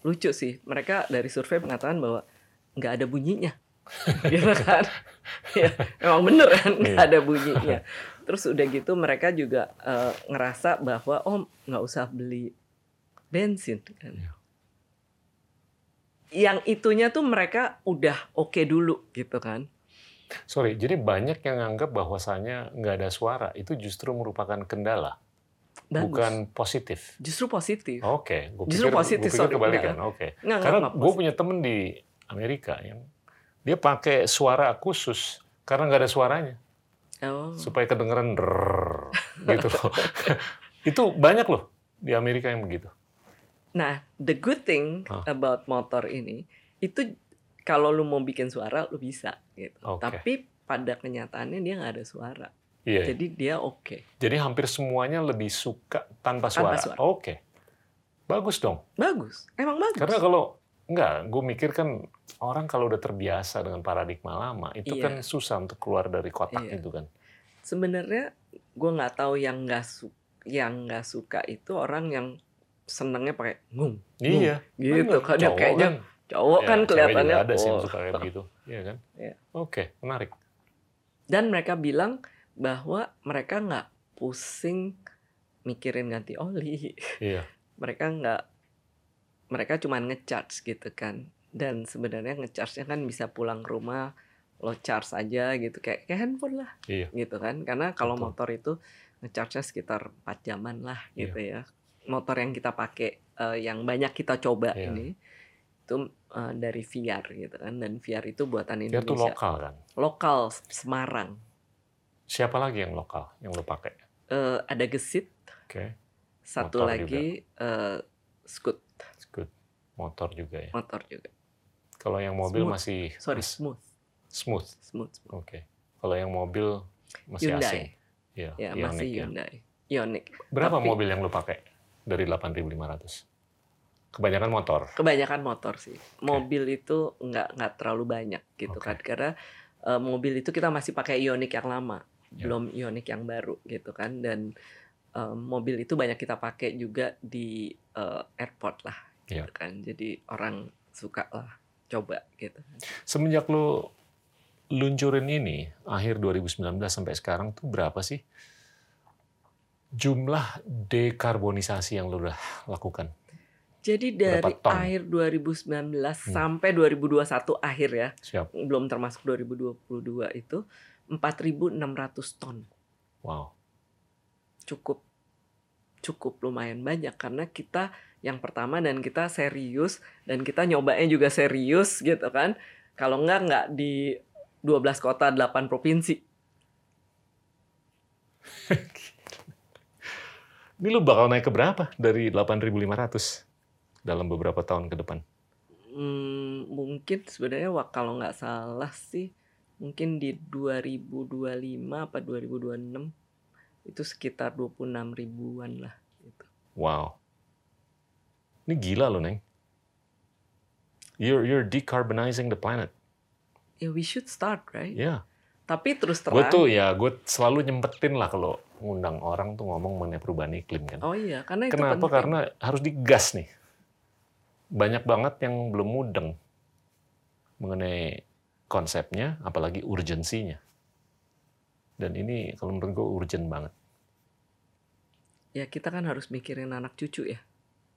lucu sih mereka dari survei mengatakan bahwa nggak ada bunyinya gitu kan ya memang bener kan nggak Iya. ada bunyinya terus udah gitu mereka juga eh, ngerasa bahwa oh nggak usah beli bensin kan Iya. Yang itunya tuh mereka udah oke dulu gitu kan Sorry, jadi banyak yang anggap bahwasanya nggak ada suara itu justru merupakan kendala, bagus bukan positif. justru positif Oke, gue Justru pikir, positif, gua pikir sorry. kebalikan. Oke, nggak, karena gue punya temen di Amerika yang dia pakai suara khusus karena nggak ada suaranya oh. supaya kedengeran drrrr, gitu loh. itu banyak loh di Amerika yang begitu. Nah, the good thing Ah. about motor ini itu kalau lu mau bikin suara lu bisa gitu. Oke. Tapi pada kenyataannya dia nggak ada suara. Iya. Jadi, Jadi dia oke. jadi hampir semuanya lebih suka tanpa Tanpa suara. suara. Oke, bagus dong. Bagus. Emang bagus. Karena kalau enggak, gue mikir kan orang kalau udah terbiasa dengan paradigma lama itu Iya. kan susah untuk keluar dari kotak Iya. itu kan. Sebenarnya gue nggak tahu yang nggak su yang nggak suka itu orang yang senengnya pakai ngung. Iya. Gitu kan dia kayaknya cowok Ya, kan kelihatannya ada sih yang oh. suka kayak begitu. Iya kan? Iya. Oke, menarik. Dan mereka bilang bahwa mereka nggak pusing mikirin ganti oli. Iya. mereka nggak mereka cuma ngecharge gitu kan dan sebenarnya ngecharge-nya kan bisa pulang ke rumah lo charge aja gitu kayak kayak handphone lah Iya. gitu kan karena kalau Betul. motor itu ngecharge-nya sekitar 4 jaman lah Iya. gitu ya motor yang kita pakai eh, yang banyak kita coba Iya. ini itu eh, dari VR gitu kan dan VR itu buatan Dia tuh Indonesia lokal kan. lokal Semarang Siapa lagi yang lokal yang lo pakai? Eh, ada gesit Oke, satu Motor lagi eh, scoot good. Motor juga ya. motor juga Kalau yang mobil Smooth. masih sorry mas- smooth smooth. smooth, smooth. Oke. Kalau yang mobil masih Hyundai. asing. Iya, Ya, Ioniq masih ya. Hyundai. Ioniq. Berapa Tapi- mobil yang lo pakai dari 8.500? Kebanyakan motor. Kebanyakan motor sih. Mobil itu nggak nggak terlalu banyak gitu Oke. kan. Karena eh, mobil itu kita masih pakai Ioniq yang lama, Ya. belum Ioniq yang baru gitu kan. Dan eh, mobil itu banyak kita pakai juga di eh, airport lah, Ya. gitu kan. Jadi orang suka lah coba gitu. Semenjak lo luncurin ini akhir 2019 sampai sekarang tuh berapa sih jumlah dekarbonisasi yang lo udah lakukan? Jadi dari akhir 2019 sampai 2021 akhir ya, Siap. belum termasuk 2022 itu 4.600 ton. Wow. cukup cukup lumayan banyak karena kita yang pertama dan kita serius dan kita nyobanya juga serius gitu kan. Kalau enggak enggak di 12 kota 8 provinsi. Ini lo bakal naik ke berapa dari 8.500 dalam beberapa tahun ke depan? Hmm, mungkin sebenarnya wah, kalau nggak salah sih mungkin di 2025 apa 2026 itu sekitar 26 ribuan lah gitu. Wow. Ini gila lo, Neng. You're you're decarbonizing the planet. Ya we should start, right? Ya. Tapi terus Gue terang, tuh ya, gue selalu nyempetin lah kalau ngundang orang tuh ngomong mengenai perubahan iklim kan. oh iya, karena itu Kenapa? penting. Karena harus digas nih. Banyak banget yang belum mudeng mengenai konsepnya, apalagi urgensinya. Dan ini kalau menurut gue urgent banget. ya kita kan harus mikirin anak cucu ya.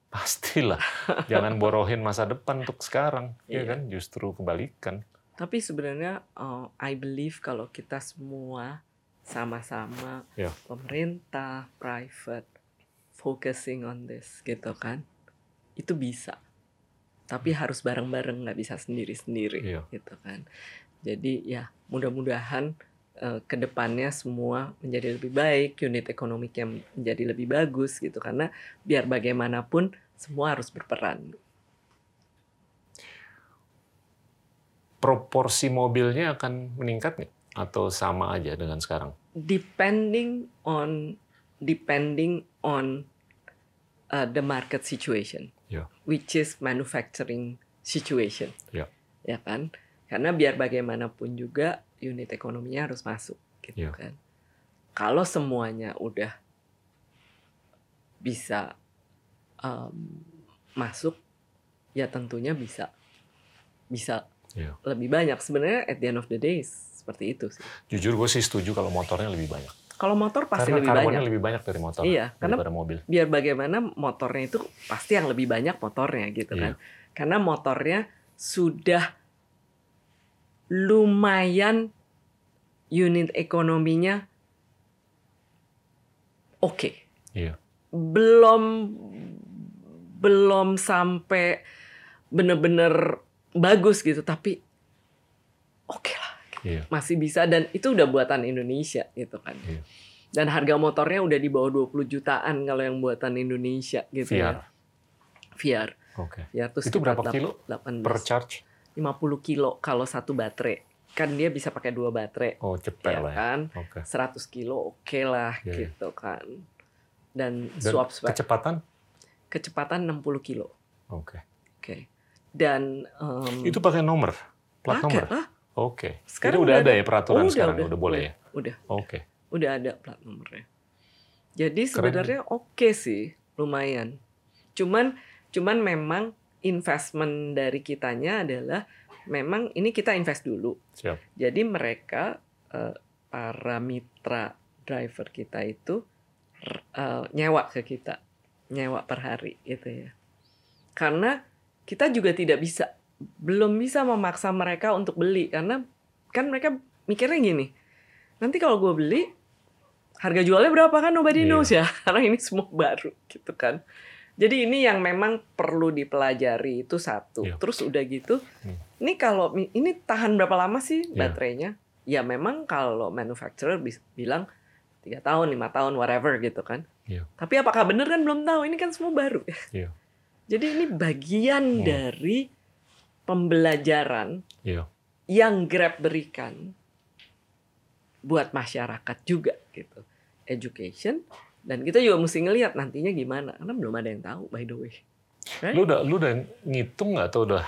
Pastilah. Jangan borohin masa depan untuk sekarang. ya Iya. kan? Justru kebalikan. Tapi sebenarnya uh, I believe kalau kita semua sama-sama Ya. pemerintah, private, focusing on this gitu kan, itu bisa. Tapi harus bareng-bareng nggak bisa sendiri-sendiri Iya. gitu kan. Jadi ya mudah-mudahan uh, ke depannya semua menjadi lebih baik, unit ekonomiknya menjadi lebih bagus gitu karena biar bagaimanapun semua harus berperan. Proporsi mobilnya akan meningkat nggak? Atau sama aja dengan sekarang? depending on depending on uh, the market situation, Ya. which is manufacturing situation, Ya. ya kan? Karena biar bagaimanapun juga unit ekonominya harus masuk, gitu Ya. kan? Kalau semuanya udah bisa um, masuk, ya tentunya bisa bisa Ya. lebih banyak. Sebenarnya at the end of the day seperti itu sih. Jujur gue sih setuju kalau motornya lebih banyak. Kalau motor pasti Karena lebih karbonnya banyak. lebih banyak dari motor Iya, karena daripada mobil. biar bagaimana motornya itu pasti yang lebih banyak motornya gitu Iya. kan. Karena motornya sudah lumayan unit ekonominya oke. Iya. Belum belum sampai bener-bener bagus gitu tapi oke lah Iya. masih bisa dan itu udah buatan Indonesia gitu kan. Iya. Dan harga motornya udah di bawah 20 jutaan kalau yang buatan Indonesia gitu VR. ya. VR. Oke. VR tuh Itu berapa kilo 18, Per charge? 50 kilo kalau satu baterai. Kan dia bisa pakai dua baterai. Oh, cepet ya lah ya. kan? Oke. 100 kilo oke lah Iya, iya. gitu kan. Dan, Dan swap swap kecepatan? kecepatan 60 kilo. Oke. Oke. Dan em, Itu pakai nomor? Plat pakai nomor? lah. Oke. Sekarang Itu udah udah ada ya peraturan udah, sekarang? udah, Udah, boleh ya? Udah, Oke. udah ada plat nomornya. Jadi sebenarnya oke sih, lumayan. Cuman cuman memang investment dari kitanya adalah memang ini kita invest dulu. Siap. Jadi mereka eh, para mitra driver kita itu eh, nyewa ke kita, nyewa per hari gitu ya. Karena kita juga tidak bisa, belum bisa memaksa mereka untuk beli karena kan mereka mikirnya gini, nanti kalau gue beli harga jualnya berapa kan nobody Iya. knows ya, karena ini semua baru gitu kan. Jadi ini yang memang perlu dipelajari itu satu. Iya. Terus udah gitu, Hmm. ini kalau ini tahan berapa lama sih Iya. baterainya? Ya memang kalau manufacturer bilang tiga tahun, lima tahun, whatever gitu kan. Iya. Tapi apakah benar kan belum tahu. Ini kan semua baru. Iya. Jadi ini bagian Hmm. dari pembelajaran Iya. yang Grab berikan buat masyarakat juga gitu. Education dan kita juga mesti ngelihat nantinya gimana karena belum ada yang tahu by the way. Right? Lu udah lu udah ngitung nggak atau udah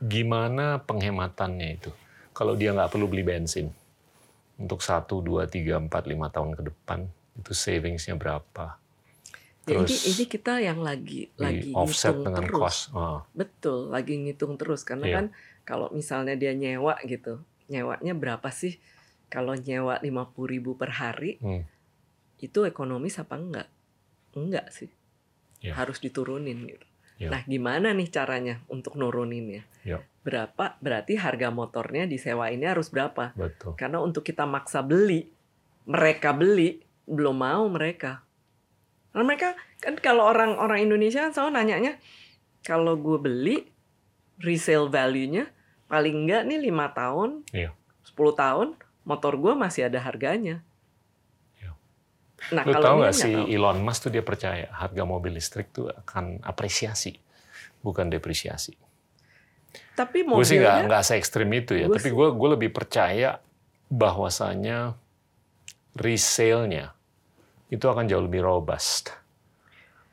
gimana penghematannya itu? Kalau dia nggak perlu beli bensin untuk satu, dua, tiga, empat, lima tahun ke depan itu savingsnya berapa? Ya, ini Terus ini kita yang lagi lagi offset ngitung dengan terus. cost. Oh, Betul, lagi ngitung terus karena Iya. kan kalau misalnya dia nyewa gitu, nyewanya berapa sih? Kalau nyewa 50.000 ribu per hari, Hmm. itu ekonomis apa enggak? Enggak sih. Iya. Harus diturunin gitu. Iya. Nah, gimana nih caranya untuk nuruninnya? Iya. Berapa? Berarti harga motornya disewainnya harus berapa? betul. Karena untuk kita maksa beli, mereka beli, belum mau mereka. Karena mereka kan kalau orang-orang Indonesia kan selalu nanyanya, kalau gue beli resale value-nya paling enggak nih lima tahun, Iya. 10 tahun, motor gue masih ada harganya. Iya. Nah Lu kalau tahu nggak si tahu. Elon Musk tuh dia percaya harga mobil listrik tuh akan apresiasi, bukan depresiasi. Tapi Gue sih nggak mobilnya nggak se ekstrim itu ya, Gua tapi gue gue lebih percaya bahwasanya resale-nya itu akan jauh lebih robust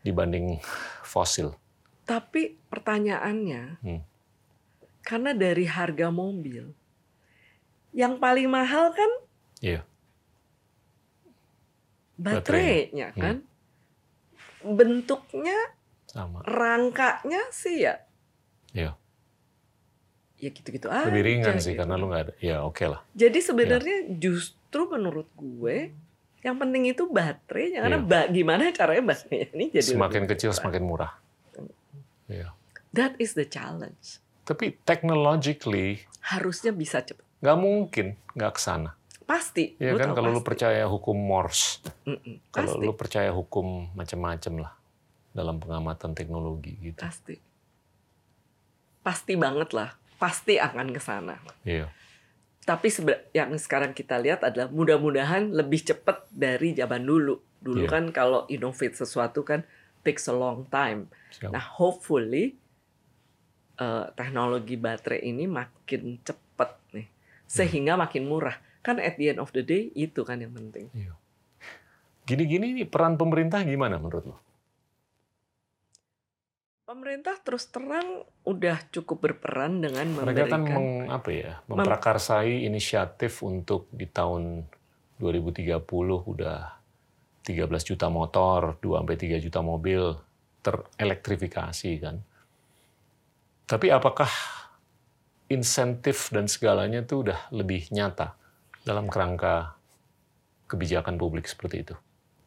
dibanding fosil. Tapi pertanyaannya, Hmm. Karena dari harga mobil, yang paling mahal kan Iya. baterainya Hmm. kan. Bentuknya, Sama. rangkanya sih ya Iya. ya gitu-gitu aja. Lebih ringan sih gitu. karena lu nggak ada. Ya oke lah. Jadi sebenarnya justru menurut gue yang penting itu baterainya karena ba- gimana caranya baterainya ini jadi Semakin lebih kecil cepat. semakin murah. Iya. That is the challenge. Tapi technologically Harusnya bisa cepat. nggak mungkin nggak ke sana. Pasti. Ya kan kalau lu percaya hukum Morse, Mm-mm, kalau lu percaya hukum macam-macam lah dalam pengamatan teknologi gitu. Pasti. Pasti banget lah. Pasti akan ke sana. Iya. Tapi yang sekarang kita lihat adalah mudah-mudahan lebih cepat dari zaman dulu. Dulu Iya. kan kalau innovate sesuatu kan takes a long time. Siap. Nah, hopefully eh, teknologi baterai ini makin cepat nih, sehingga makin murah. Kan at the end of the day itu kan yang penting. Iya. Gini-gini nih peran pemerintah gimana menurut lo? Pemerintah terus terang udah cukup berperan dengan Mereka kan memberikan meng, apa ya, memprakarsai inisiatif untuk di tahun 2030 udah 13 juta motor, 2 sampai 3 juta mobil terelektrifikasi kan. Tapi apakah insentif dan segalanya itu udah lebih nyata dalam kerangka kebijakan publik seperti itu?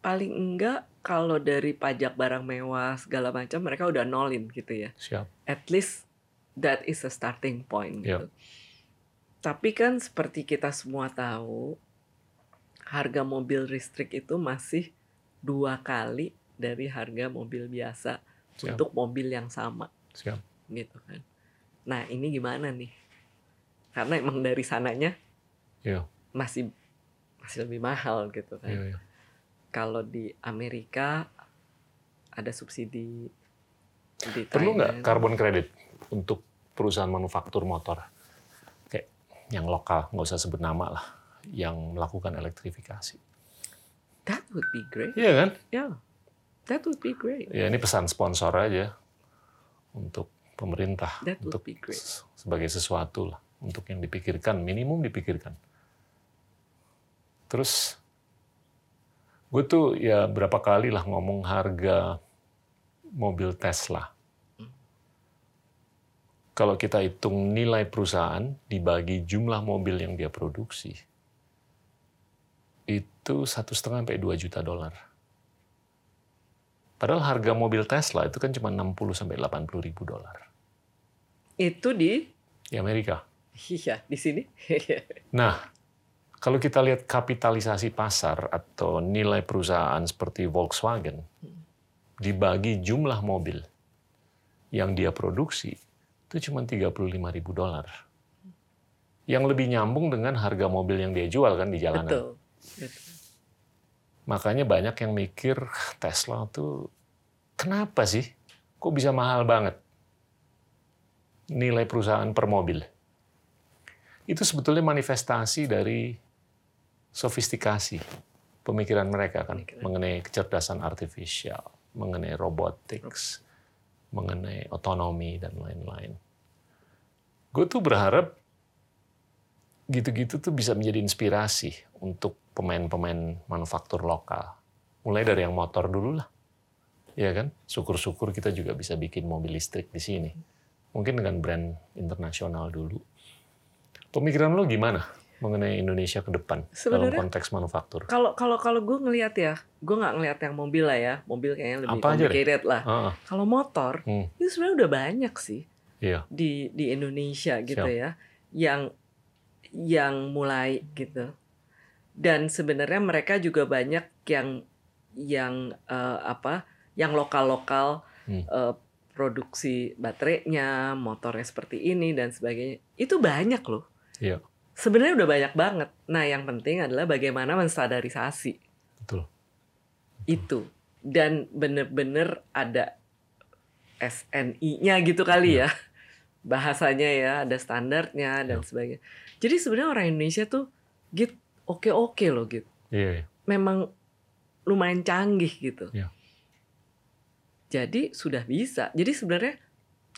Paling enggak kalau dari pajak barang mewah segala macam mereka udah nolin gitu ya. Siap. At least that is a starting point gitu. Tapi kan seperti kita semua tahu harga mobil listrik itu masih dua kali dari harga mobil biasa Siap. untuk mobil yang sama Siap. gitu kan. Nah ini gimana nih? Karena emang dari sananya Iya. masih masih lebih mahal gitu kan. Iya, iya. Kalau di Amerika ada subsidi di Perlu nggak Thailand. carbon credit untuk perusahaan manufaktur motor? Kayak yang lokal, nggak usah sebut nama lah, yang melakukan elektrifikasi. That would be great. Iya kan? Yeah, that would be great. Ya ini pesan sponsor aja untuk pemerintah That would untuk be great. sebagai sesuatu lah untuk yang dipikirkan minimum dipikirkan. Terus gue tuh ya berapa kali lah ngomong harga mobil Tesla. Kalau kita hitung nilai perusahaan dibagi jumlah mobil yang dia produksi, itu satu setengah sampai 2 juta dolar. Padahal harga mobil Tesla itu kan cuma 60 sampai 80 ribu dolar Itu di di Amerika. iya di sini. Nah, kalau kita lihat kapitalisasi pasar atau nilai perusahaan seperti Volkswagen dibagi jumlah mobil yang dia produksi itu cuma 35 ribu dolar. Yang lebih nyambung dengan harga mobil yang dia jual kan di jalanan. Betul. Betul. Makanya banyak yang mikir Tesla tuh kenapa sih? Kok bisa mahal banget? Nilai perusahaan per mobil. Itu sebetulnya manifestasi dari sofistikasi pemikiran mereka kan Pemikiran. mengenai kecerdasan artifisial, mengenai robotics, mengenai otonomi dan lain-lain. Gue tuh berharap gitu-gitu tuh bisa menjadi inspirasi untuk pemain-pemain manufaktur lokal. Mulai dari yang motor dulu lah. Ya kan? Syukur-syukur kita juga bisa bikin mobil listrik di sini. Mungkin dengan brand internasional dulu. Pemikiran lo gimana mengenai Indonesia ke depan dalam Sebenarnya- konteks manufaktur? Kalau kalau kalau gue ngelihat ya, gue nggak ngelihat yang mobil lah ya. Mobil kayaknya lebih Apa complicated lah. Ah, Kalau motor Hmm. itu sebenarnya udah banyak sih iya, di di Indonesia gitu Siap. ya, yang yang mulai gitu. Dan sebenarnya mereka juga banyak yang yang eh, apa, yang lokal-lokal Hmm. eh, produksi baterainya, motornya seperti ini dan sebagainya. Itu banyak loh. Iya. Sebenarnya udah banyak banget. Nah, yang penting adalah bagaimana menstandarisasi betul. itu dan bener-bener ada SNI-nya gitu kali ya bahasanya ya ada standarnya dan Ya. sebagainya jadi sebenarnya orang Indonesia tuh git oke oke loh gitu Iya, iya. memang lumayan canggih gitu Ya. jadi sudah bisa jadi sebenarnya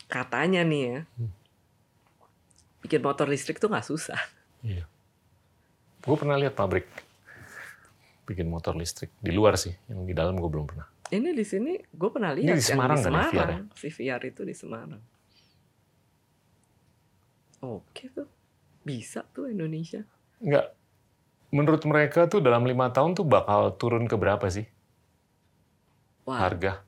katanya nih ya Hmm. bikin motor listrik tuh nggak susah. Iya. Gue pernah lihat pabrik bikin motor listrik di luar sih, yang di dalam gue belum pernah. Ini di sini gue pernah Ini lihat di yang Semarang di kan ya, ya? Semarang. Si VR itu di Semarang. Oke tuh. Bisa tuh Indonesia. Enggak. Menurut mereka tuh dalam lima tahun tuh bakal turun ke berapa sih Wah, harga?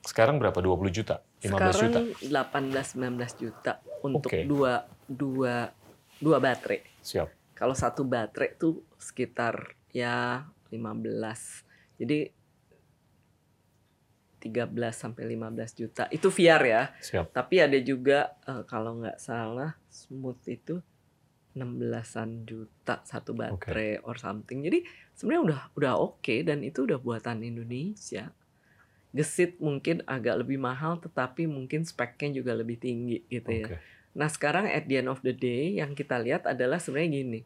Sekarang berapa? 20 juta? 15 juta? sekarang 18-19 juta untuk Oke. dua, dua, dua baterai. Siap. Kalau satu baterai tuh sekitar ya 15. Jadi 13 sampai 15 juta. Itu VR ya. Siap. Tapi ada juga eh, kalau nggak salah smooth itu 16-an juta satu baterai or something. Jadi sebenarnya udah udah oke dan itu udah buatan Indonesia. Gesit mungkin agak lebih mahal tetapi mungkin speknya juga lebih tinggi gitu ya. Nah sekarang at the end of the day yang kita lihat adalah sebenarnya gini,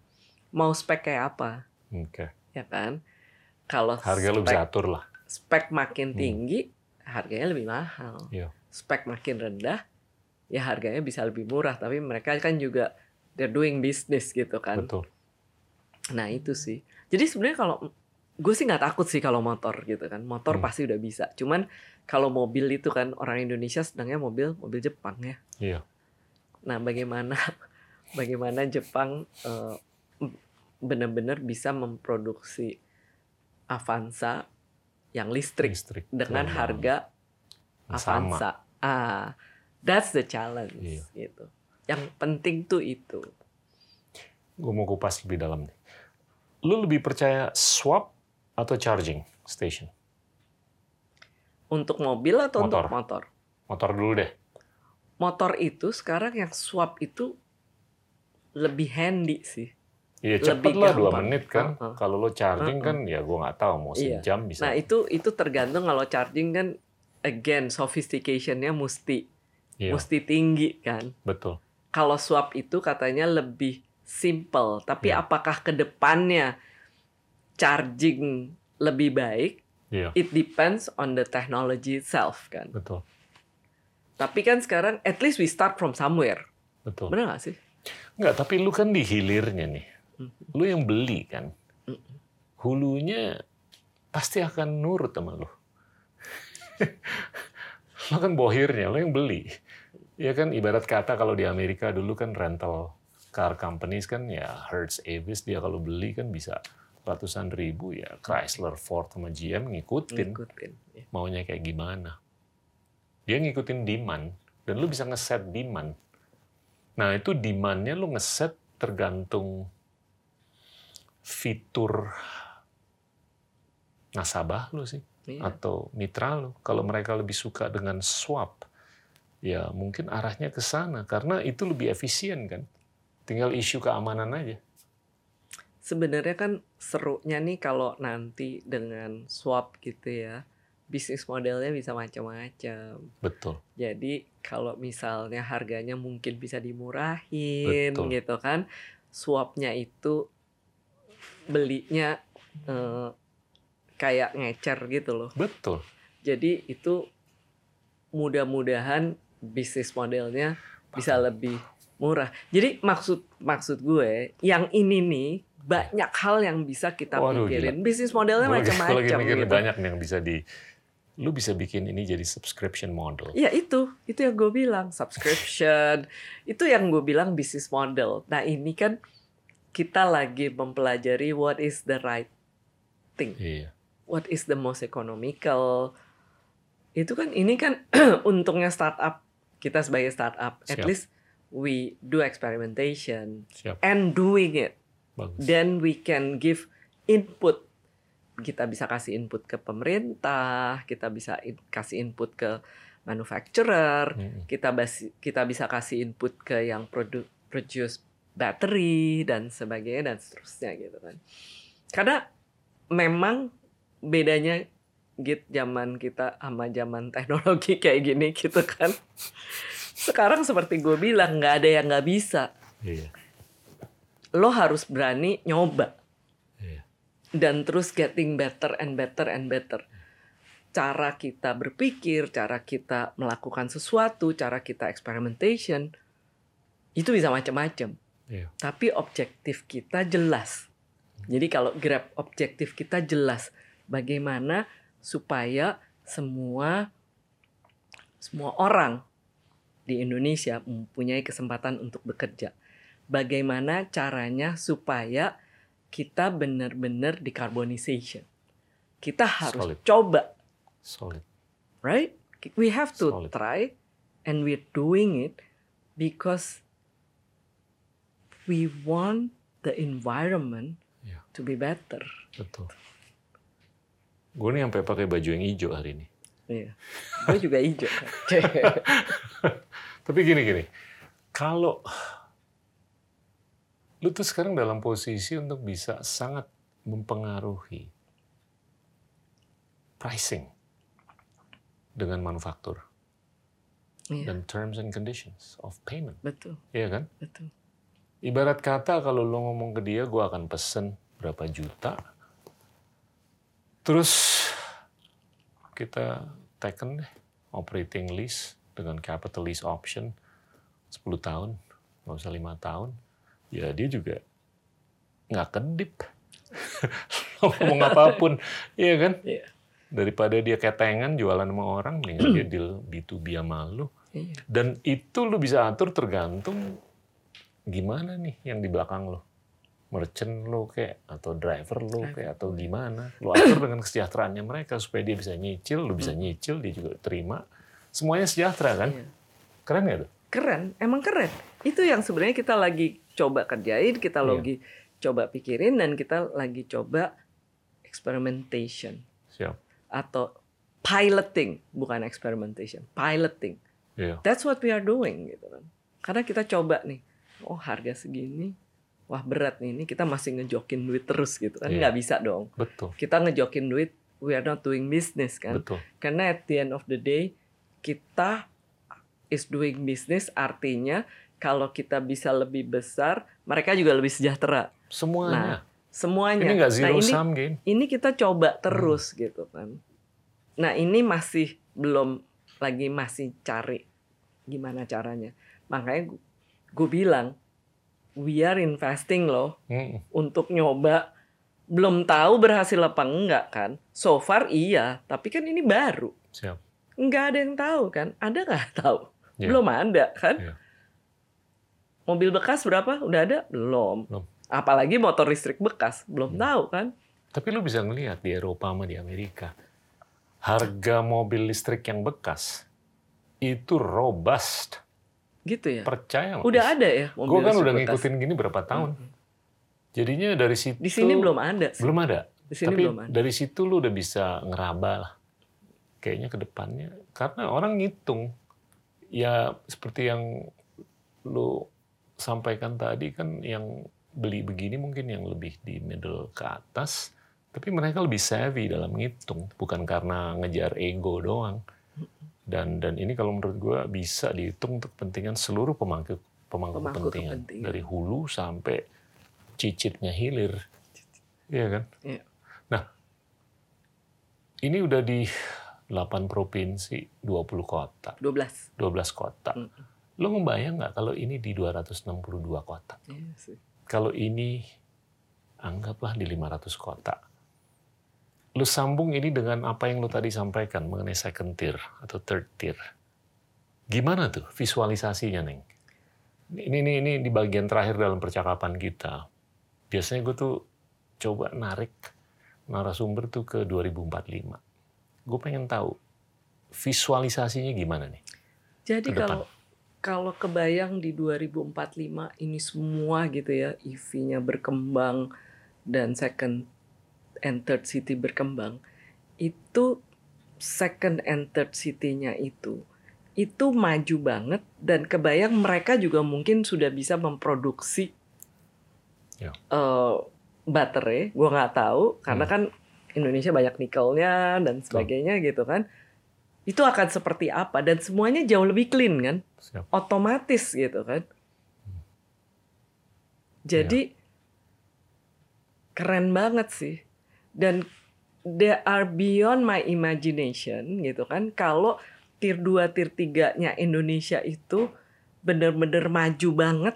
mau spek kayak apa, Oke. ya kan? Kalau Harga lu spek, bisa atur lah. spek makin Hmm. tinggi, harganya lebih mahal. Iya. Spek makin rendah, ya harganya bisa lebih murah. Tapi mereka kan juga they're doing business gitu kan. Betul. Nah itu sih. Jadi sebenarnya kalau gue sih nggak takut sih kalau motor gitu kan. Motor Hmm. pasti udah bisa. Cuman kalau mobil itu kan orang Indonesia sedangnya mobil mobil Jepang ya. Iya. Nah, bagaimana bagaimana Jepang eh, benar-benar bisa memproduksi Avanza yang listrik Listrik. dengan harga. Sama. Avanza. Ah, that's the challenge Iya. gitu. Yang penting tuh itu. Gue mau kupas lebih dalam nih. Lu lebih percaya swap atau charging station? Untuk mobil atau Motor. untuk motor? Motor dulu deh. Motor itu sekarang yang swap itu lebih handy sih. Iya Lebih cepet lah dua menit kan. Uh-uh. Kalau lo charging Uh-uh. kan ya gue nggak tahu mau Iya. sejam bisa. Nah, itu itu tergantung kalau charging kan again sophistication-nya mesti Iya, mesti tinggi kan. betul. Kalau swap itu katanya lebih simple, tapi Iya. apakah ke depannya charging lebih baik? Iya, It depends on the technology itself kan. betul. Tapi kan sekarang at least we start from somewhere. Betul. Benar nggak sih? Nggak, tapi lu kan di hilirnya nih. Lu yang beli kan. Hulunya pasti akan nurut sama lu. lu kan bohirnya, lu yang beli. Ya kan ibarat kata kalau di Amerika dulu kan rental car companies kan ya Hertz Avis dia kalau beli kan bisa ratusan ribu ya Chrysler, Ford sama GM ngikutin Ngikutin. Ya. maunya kayak gimana. Dia ngikutin demand dan lu bisa ngeset demand. Nah itu demandnya lu ngeset tergantung fitur nasabah lu sih Iya. atau mitra lu. Kalau mereka lebih suka dengan swap, ya mungkin arahnya ke sana karena itu lebih efisien kan. Tinggal isu keamanan aja. Sebenarnya kan serunya nih kalau nanti dengan swap gitu ya, bisnis modelnya bisa macam-macam. Betul. Jadi kalau misalnya harganya mungkin bisa dimurahin Betul. gitu kan, swapnya itu belinya eh, kayak ngecer gitu loh. Betul. Jadi itu mudah-mudahan bisnis modelnya bisa lebih murah. Jadi maksud maksud gue yang ini nih banyak hal yang bisa kita Waduh, pikirin. Bisnis modelnya lagi macam-macam gitu. banyak nih yang bisa di lu bisa bikin ini jadi subscription model. Ya itu, itu yang gue bilang subscription, itu yang gue bilang bisnis model. Nah ini kan kita lagi mempelajari what is the right thing, Iya. what is the most economical. Itu kan ini kan untungnya startup kita sebagai startup, at Siap. least we do experimentation Siap. and doing it, Bagus. then we can give input. Kita bisa kasih input ke pemerintah, kita bisa in- kasih input ke manufacturer, Mm-mm. kita basi, kita bisa kasih input ke yang produ, produce battery dan sebagainya dan seterusnya gitu kan. Karena memang bedanya git zaman kita sama zaman teknologi kayak gini gitu kan. Sekarang seperti gue bilang nggak ada yang nggak bisa. Iya. Lo harus berani nyoba. Dan terus getting better and better and better. Cara kita berpikir, cara kita melakukan sesuatu, cara kita experimentation Itu bisa macam-macam. Iya. Tapi objektif kita jelas. Jadi kalau Grab objektif kita jelas bagaimana supaya semua semua orang di Indonesia mempunyai kesempatan untuk bekerja. Bagaimana caranya supaya kita benar-benar decarbonization. Kita harus Solid. coba, Solid. right? We have to Solid. try and we're doing it because we want the environment Iya. to be better. Betul. Gue nih sampai pakai baju yang hijau hari ini. Iya. Gue juga hijau. Tapi gini gini, kalau lu tuh sekarang dalam posisi untuk bisa sangat mempengaruhi pricing dengan manufaktur Iya, dan terms and conditions of payment, betul, iya kan? betul. Ibarat kata kalau lu ngomong ke dia, gue akan pesen berapa juta, terus kita taken deh operating lease dengan capital lease option 10 tahun, nggak usah lima tahun, ya dia juga nggak kedip. Lo ngomong apa pun, iya kan? Iya. Daripada dia ketengan jualan sama orang, mendingan dia deal B2B sama lu. Iya. Dan itu lu bisa atur tergantung gimana nih yang di belakang lu. Merchant lu kayak, atau driver lu kayak, atau gimana. Lu atur dengan kesejahteraannya mereka supaya dia bisa nyicil, lu bisa nyicil, dia juga terima. Semuanya sejahtera kan? Iya. Keren gak tuh? Keren, emang keren. Itu yang sebenarnya kita lagi coba kerjain, kita Iya. lagi coba pikirin dan kita lagi coba experimentation Siap. atau piloting, bukan experimentation, piloting. Iya. That's what we are doing gitu kan. Karena kita coba nih, oh harga segini, wah berat nih, ini kita masih ngejokin duit terus gitu kan, Iya. nggak bisa dong. Betul. Kita ngejokin duit, we are not doing business kan. Betul. Karena at the end of the day kita is doing business artinya kalau kita bisa lebih besar, mereka juga lebih sejahtera. Semuanya. Semuanya. ini nggak Nah, zero ini, sum game. ini kita coba terus gitu kan. Nah, ini masih belum lagi masih cari gimana caranya. Makanya gue bilang we are investing loh Mm, untuk nyoba belum tahu berhasil apa enggak kan. So far iya, tapi kan ini baru. Siap. Nggak ada yang tahu kan? Ada nggak tahu? Iya. Belum ada kan? Iya. Mobil bekas berapa? Udah ada? Belum. Belum. Apalagi motor listrik bekas, belum Hmm. tahu kan? Tapi lu bisa ngelihat di Eropa sama di Amerika, harga mobil listrik yang bekas itu robust. Gitu ya. Percaya? Udah ada ya mobil Gue kan udah bekas? ngikutin gini berapa tahun. Jadinya dari situ Di sini belum ada. sih. belum ada. Di sini Tapi belum ada. dari situ lu udah bisa ngeraba lah. Kayaknya ke depannya karena orang ngitung ya seperti yang lu sampaikan tadi kan yang beli begini mungkin yang lebih di middle ke atas tapi mereka lebih savvy dalam ngitung bukan karena ngejar ego doang dan dan ini kalau menurut gue bisa dihitung untuk kepentingan seluruh pemangku pemangku, Pemangku kepentingan. kepentingan. dari hulu sampai cicitnya hilir iya kan Iya. nah ini udah di 8 provinsi 20 kota 12. 12 kota Mm. Lo ngebayang nggak kalau ini di 262 kota Iya sih. kalau ini anggaplah di 500 kota. Lu sambung ini dengan apa yang lu tadi sampaikan mengenai second tier atau third tier. Gimana tuh visualisasinya, Neng? Ini, ini, ini di bagian terakhir dalam percakapan kita. Biasanya gue tuh coba narik narasumber tuh ke 2045. Gue pengen tahu visualisasinya gimana nih? Jadi kalau kalau kebayang di 2045 ini semua gitu ya, EV-nya berkembang dan second and third city berkembang, itu second and third city-nya itu itu maju banget dan kebayang mereka juga mungkin sudah bisa memproduksi Ya. eh, baterai, gua nggak tahu karena Hmm. kan Indonesia banyak nikelnya dan sebagainya gitu kan. Itu akan seperti apa dan semuanya jauh lebih clean kan? Siap. otomatis gitu kan. Jadi keren banget sih. Dan they are beyond my imagination gitu kan. Kalau tier 2, tier 3-nya Indonesia itu bener-bener maju banget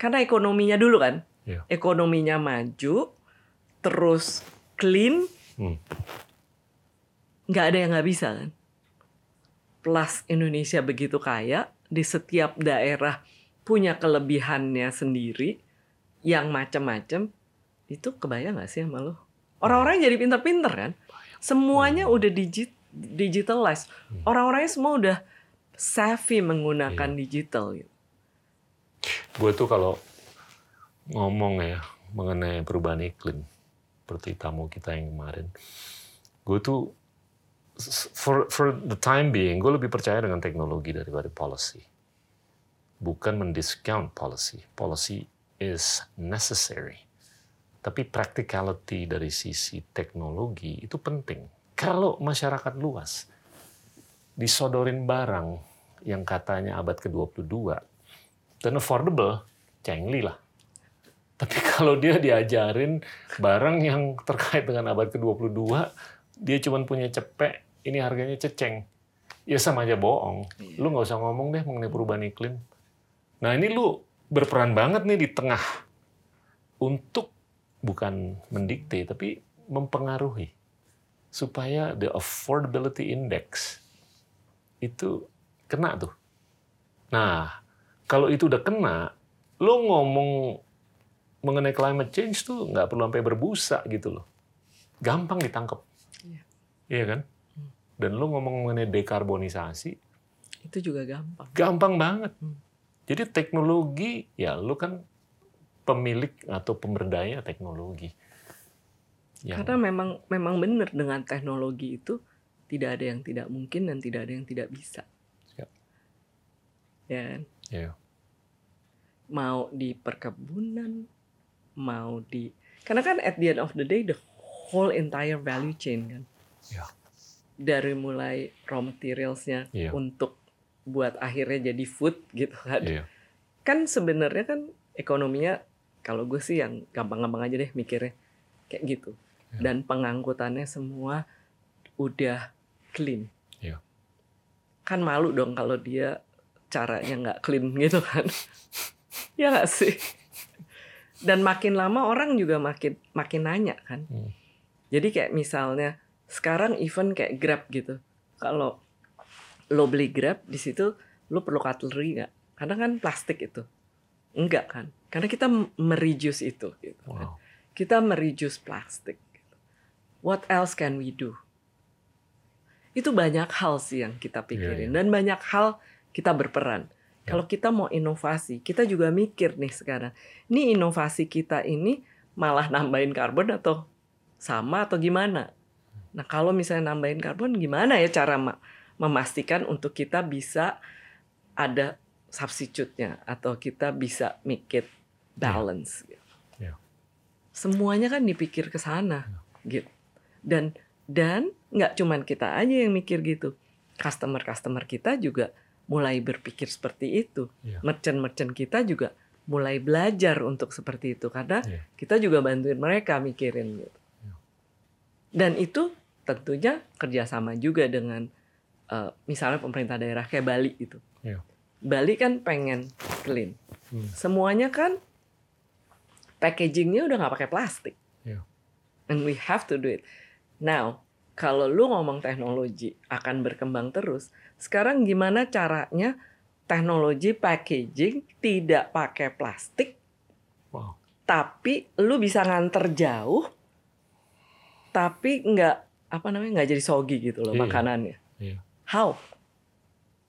karena ekonominya dulu kan. Iya. Ekonominya maju, terus clean, Hmm. nggak ada yang nggak bisa kan. Plus Indonesia begitu kaya, di setiap daerah punya kelebihannya sendiri, yang macam-macam, itu kebayang nggak sih sama lo? Orang-orang jadi pinter-pinter kan? Semuanya udah digit digitalized. Hmm. Orang-orangnya semua udah savvy menggunakan digital gitu. Gue tuh kalau ngomong ya mengenai perubahan iklim, seperti tamu kita yang kemarin, gue tuh for for the time being gue lebih percaya dengan teknologi daripada policy. Bukan mendiscount policy. Policy is necessary. Tapi practicality dari sisi teknologi itu penting. Kalau masyarakat luas disodorin barang yang katanya abad ke-22 dan affordable, cengli lah. Tapi kalau dia diajarin barang yang terkait dengan abad ke-22, dia cuma punya cepek, ini harganya ceceng. Ya sama aja bohong. Lu nggak usah ngomong deh mengenai perubahan iklim. Nah ini lu berperan banget nih di tengah untuk bukan mendikte, tapi mempengaruhi. Supaya the affordability index itu kena tuh. Nah, kalau itu udah kena, lo ngomong mengenai climate change tuh nggak perlu sampai berbusa gitu loh. Gampang ditangkap. Iya. Iya kan? Dan lo ngomong mengenai dekarbonisasi, Itu juga gampang. gampang banget. Hmm. Jadi teknologi, ya lo kan pemilik atau pemberdaya teknologi. Yang- Karena memang memang benar dengan teknologi itu tidak ada yang tidak mungkin dan tidak ada yang tidak bisa. Siap. Ya kan? Iya. Mau di perkebunan, mau di karena kan at the end of the day the whole entire value chain kan. Iya. Dari mulai raw materialsnya Iya. untuk buat akhirnya jadi food gitu kan. Iya. Kan sebenarnya kan ekonominya kalau gue sih yang gampang-gampang aja deh mikirnya kayak gitu. Iya. Dan pengangkutannya semua udah clean. Iya. Kan malu dong kalau dia caranya nggak clean gitu kan. ya nggak sih? Dan makin lama orang juga makin makin nanya kan. Hmm. Jadi kayak misalnya sekarang even kayak Grab gitu. Kalau lo beli Grab di situ lo perlu cutlery nggak? Karena kan plastik itu. Enggak kan? Karena kita mereduce itu gitu kan. Wow. Kita mereduce plastik. gitu. What else can we do? Itu banyak hal sih yang kita pikirin Iya, dan banyak hal kita berperan. Ya. Kalau kita mau inovasi, kita juga mikir nih sekarang. Ini inovasi kita ini malah nambahin karbon atau sama atau gimana? Nah, kalau misalnya nambahin karbon gimana ya cara ma- memastikan untuk kita bisa ada substitute-nya atau kita bisa make it balance gitu. Ya. Semuanya kan dipikir ke sana gitu. Dan dan nggak cuman kita aja yang mikir gitu. Customer-customer kita juga mulai berpikir seperti itu. Ya. Merchant-merchant kita juga mulai belajar untuk seperti itu karena Ya. kita juga bantuin mereka mikirin gitu. Ya. Dan itu tentunya kerjasama juga dengan eh, misalnya pemerintah daerah kayak Bali itu. Ya. Bali kan pengen clean. Hmm. Semuanya kan packagingnya udah nggak pakai plastik. Ya. And we have to do it. Now, kalau lu ngomong teknologi akan berkembang terus, sekarang gimana caranya teknologi packaging tidak pakai plastik, Wow. tapi lu bisa nganter jauh, tapi nggak apa namanya nggak jadi soggy gitu loh Iya. makanannya. Iya. How?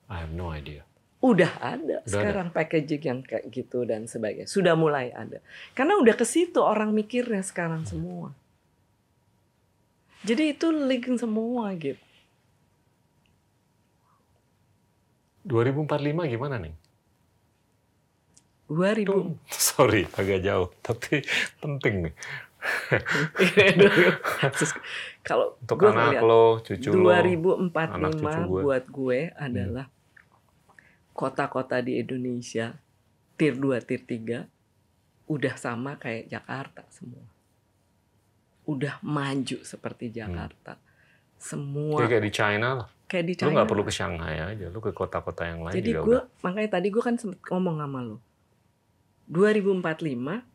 I have no idea. Udah ada Udah sekarang packaging yang kayak gitu dan sebagainya. Sudah mulai ada. Karena udah ke situ orang mikirnya sekarang semua. Jadi itu link semua gitu. 2045 gimana nih? 2000 Tuh, sorry, agak jauh, tapi penting nih. Kalau Untuk gue anak ngeliat lo, cucu lo. anak cucu 2045 gue. buat gue adalah kota-kota di Indonesia tier 2, tier 3 udah sama kayak Jakarta semua. Udah maju seperti Jakarta. Semua Kayak, kayak di China lah. kayak di Lu China. nggak perlu ke Shanghai aja, lu ke kota-kota yang lain Jadi juga gue udah. makanya tadi gue kan sempet ngomong sama lu. 2045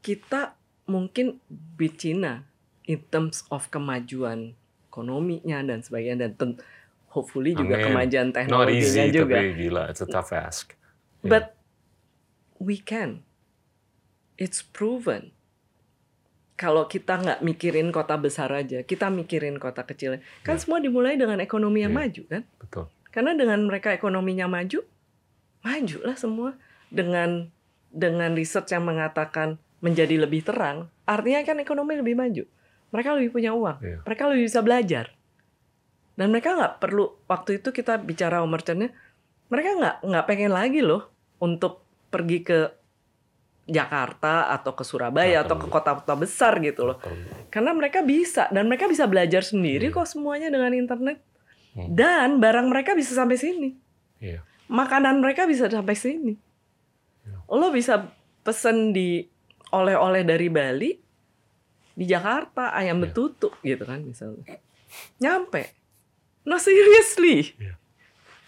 kita mungkin beat China in terms of kemajuan ekonominya dan sebagainya dan ten- hopefully juga Amin. kemajuan Not teknologinya easy, juga. tapi gila, it's a tough ask. Yeah. But we can. It's proven. Kalau kita nggak mikirin kota besar aja, kita mikirin kota kecil. Kan Ya. semua dimulai dengan ekonomi yang Ya. maju kan? Betul. Karena dengan mereka ekonominya maju, maju lah semua. Dengan dengan research yang mengatakan menjadi lebih terang, artinya kan ekonomi lebih maju. Mereka lebih punya uang, Iya. mereka lebih bisa belajar. Dan mereka nggak perlu waktu itu kita bicara sama merchantnya, mereka nggak nggak pengen lagi loh untuk pergi ke Jakarta atau ke Surabaya atau ke kota-kota besar gitu loh. Karena mereka bisa dan mereka bisa belajar sendiri Iya. kok semuanya dengan internet. Hmm. Dan barang mereka bisa sampai sini. Iya. Makanan mereka bisa sampai sini. Iya. Lo bisa pesen di oleh-oleh dari Bali di Jakarta ayam Iya. betutu gitu kan misalnya. Nyampe. No seriously.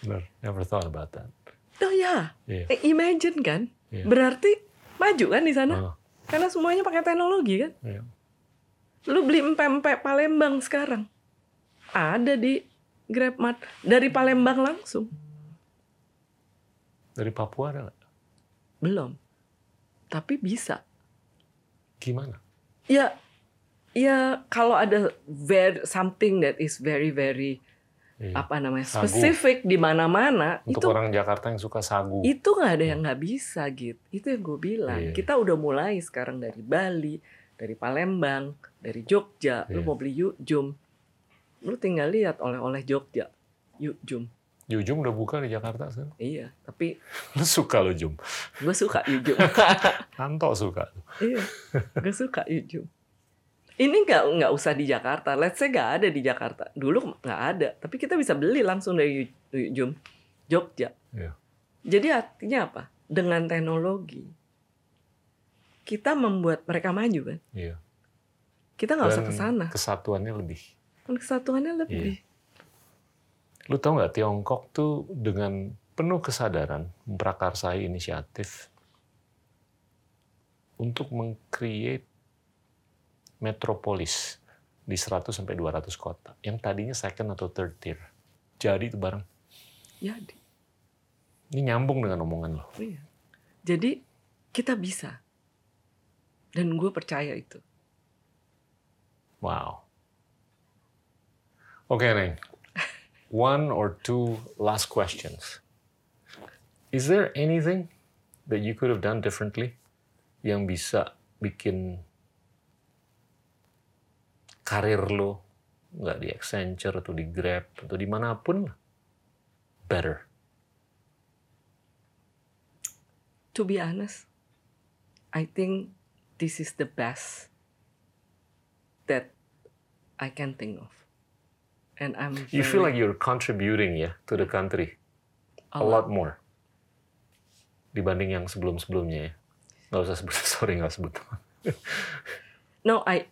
Benar. Never thought about that. Oh ya, Iya. Eh, imagine kan. Iya. Berarti maju kan di sana. Ah, Karena semuanya pakai teknologi kan. iya. Lu beli empek-empek Palembang sekarang. Ada di GrabMart dari Palembang langsung. Dari Papua ada nggak? Belum. Tapi bisa. Gimana? Ya ya kalau ada very something that is very very Iya. apa namanya Sagu. spesifik di mana-mana Untuk itu orang Jakarta yang suka sagu. itu nggak ada yang nggak bisa gitu. Itu yang gue bilang. Iya. Kita udah mulai sekarang dari Bali, dari Palembang, dari Jogja. Lu Iya. mau beli Yukjum, lu tinggal lihat oleh-oleh Jogja. Yukjum. Yujum udah buka di Jakarta sekarang. Iya, tapi Lu suka lo Jum. gue suka Yukjum. Anto suka. iya, gue suka Yukjum. Ini nggak nggak usah di Jakarta. Let's say nggak ada di Jakarta. Dulu nggak ada, tapi kita bisa beli langsung dari Yu- Yukjum, Jogja. Iya. Jadi artinya apa? Dengan teknologi kita membuat mereka maju kan. Iya. Kita nggak usah ke sana. Kesatuannya lebih. Kesatuannya lebih. Lu tau nggak Tiongkok tuh dengan penuh kesadaran memprakarsai inisiatif untuk meng-create metropolis di 100 sampai 200 kota yang tadinya second atau third tier. Jadi itu bareng. Jadi, Ini nyambung dengan omongan lo. iya. Jadi kita bisa. Dan gue percaya itu. Wow. Oke, Neng. One or two last questions. Is there anything that you could have done differently yang bisa bikin karir lo nggak di Accenture atau di Grab atau di mana pun better? To be honest, I think this is the best that I can think of. And I'm You feel like very- you're contributing ya to the country a lot more dibanding yang sebelum-sebelumnya ya. Nggak usah sebut, sorry nggak sebut. No, I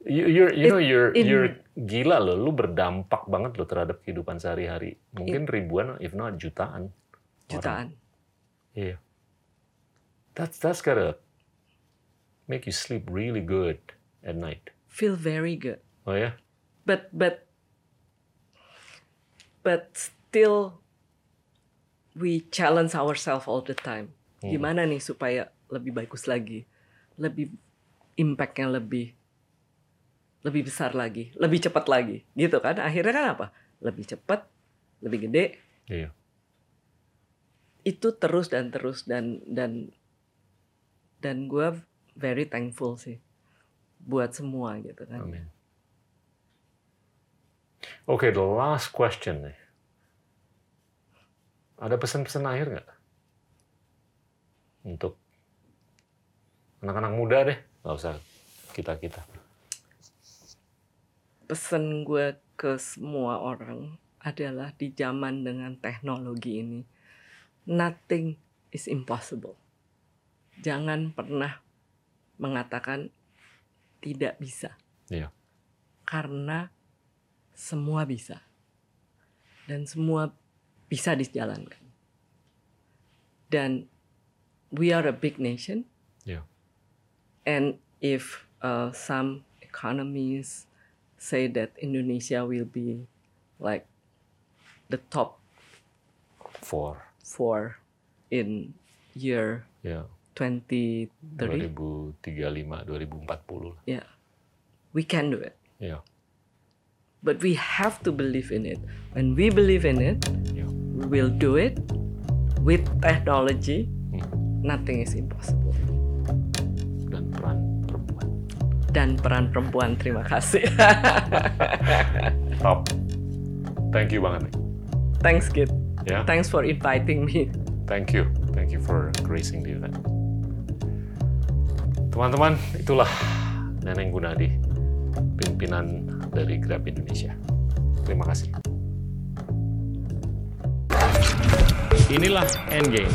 You, you're, you know, It- you're, in- you're gila loh. Lu berdampak banget loh terhadap kehidupan sehari-hari. Mungkin ribuan, if not jutaan. jutaan. Iya. That's that's gotta make you sleep really good at night. Feel very good. Oh ya? But but but still we challenge ourselves all the time. Hmm. Gimana nih supaya lebih bagus lagi, lebih impact-nya lebih lebih besar lagi, lebih cepat lagi, gitu kan? Akhirnya kan apa? Lebih cepat, lebih gede, Iya. itu terus dan terus dan dan dan gue very thankful sih buat semua gitu kan. Amin. Oke, the last question nih. Ada pesan-pesan akhir nggak? Untuk anak-anak muda deh, nggak usah kita-kita. Pesan gue ke semua orang adalah di zaman dengan teknologi ini, nothing is impossible. Jangan pernah mengatakan tidak bisa. Iya. Karena semua bisa. dan semua bisa dijalankan. Dan we are a big nation. Yeah. And if uh, some economies say that Indonesia will be like the top For four in year ya 2030, 2035 2040 lah. yeah, we can do it. Ya. But we have to believe in it. When we believe in it, we will do it with technology. Hmm. Nothing is impossible. Dan peran perempuan. Dan peran perempuan, terima kasih. Top. Thank you banget. Thanks, Kit. Ya. Thanks for inviting me. Thank you. Thank you for gracing the event. Teman-teman, itulah Neneng Gunadi, pimpinan dari Grab Indonesia. Terima kasih. Inilah Endgame.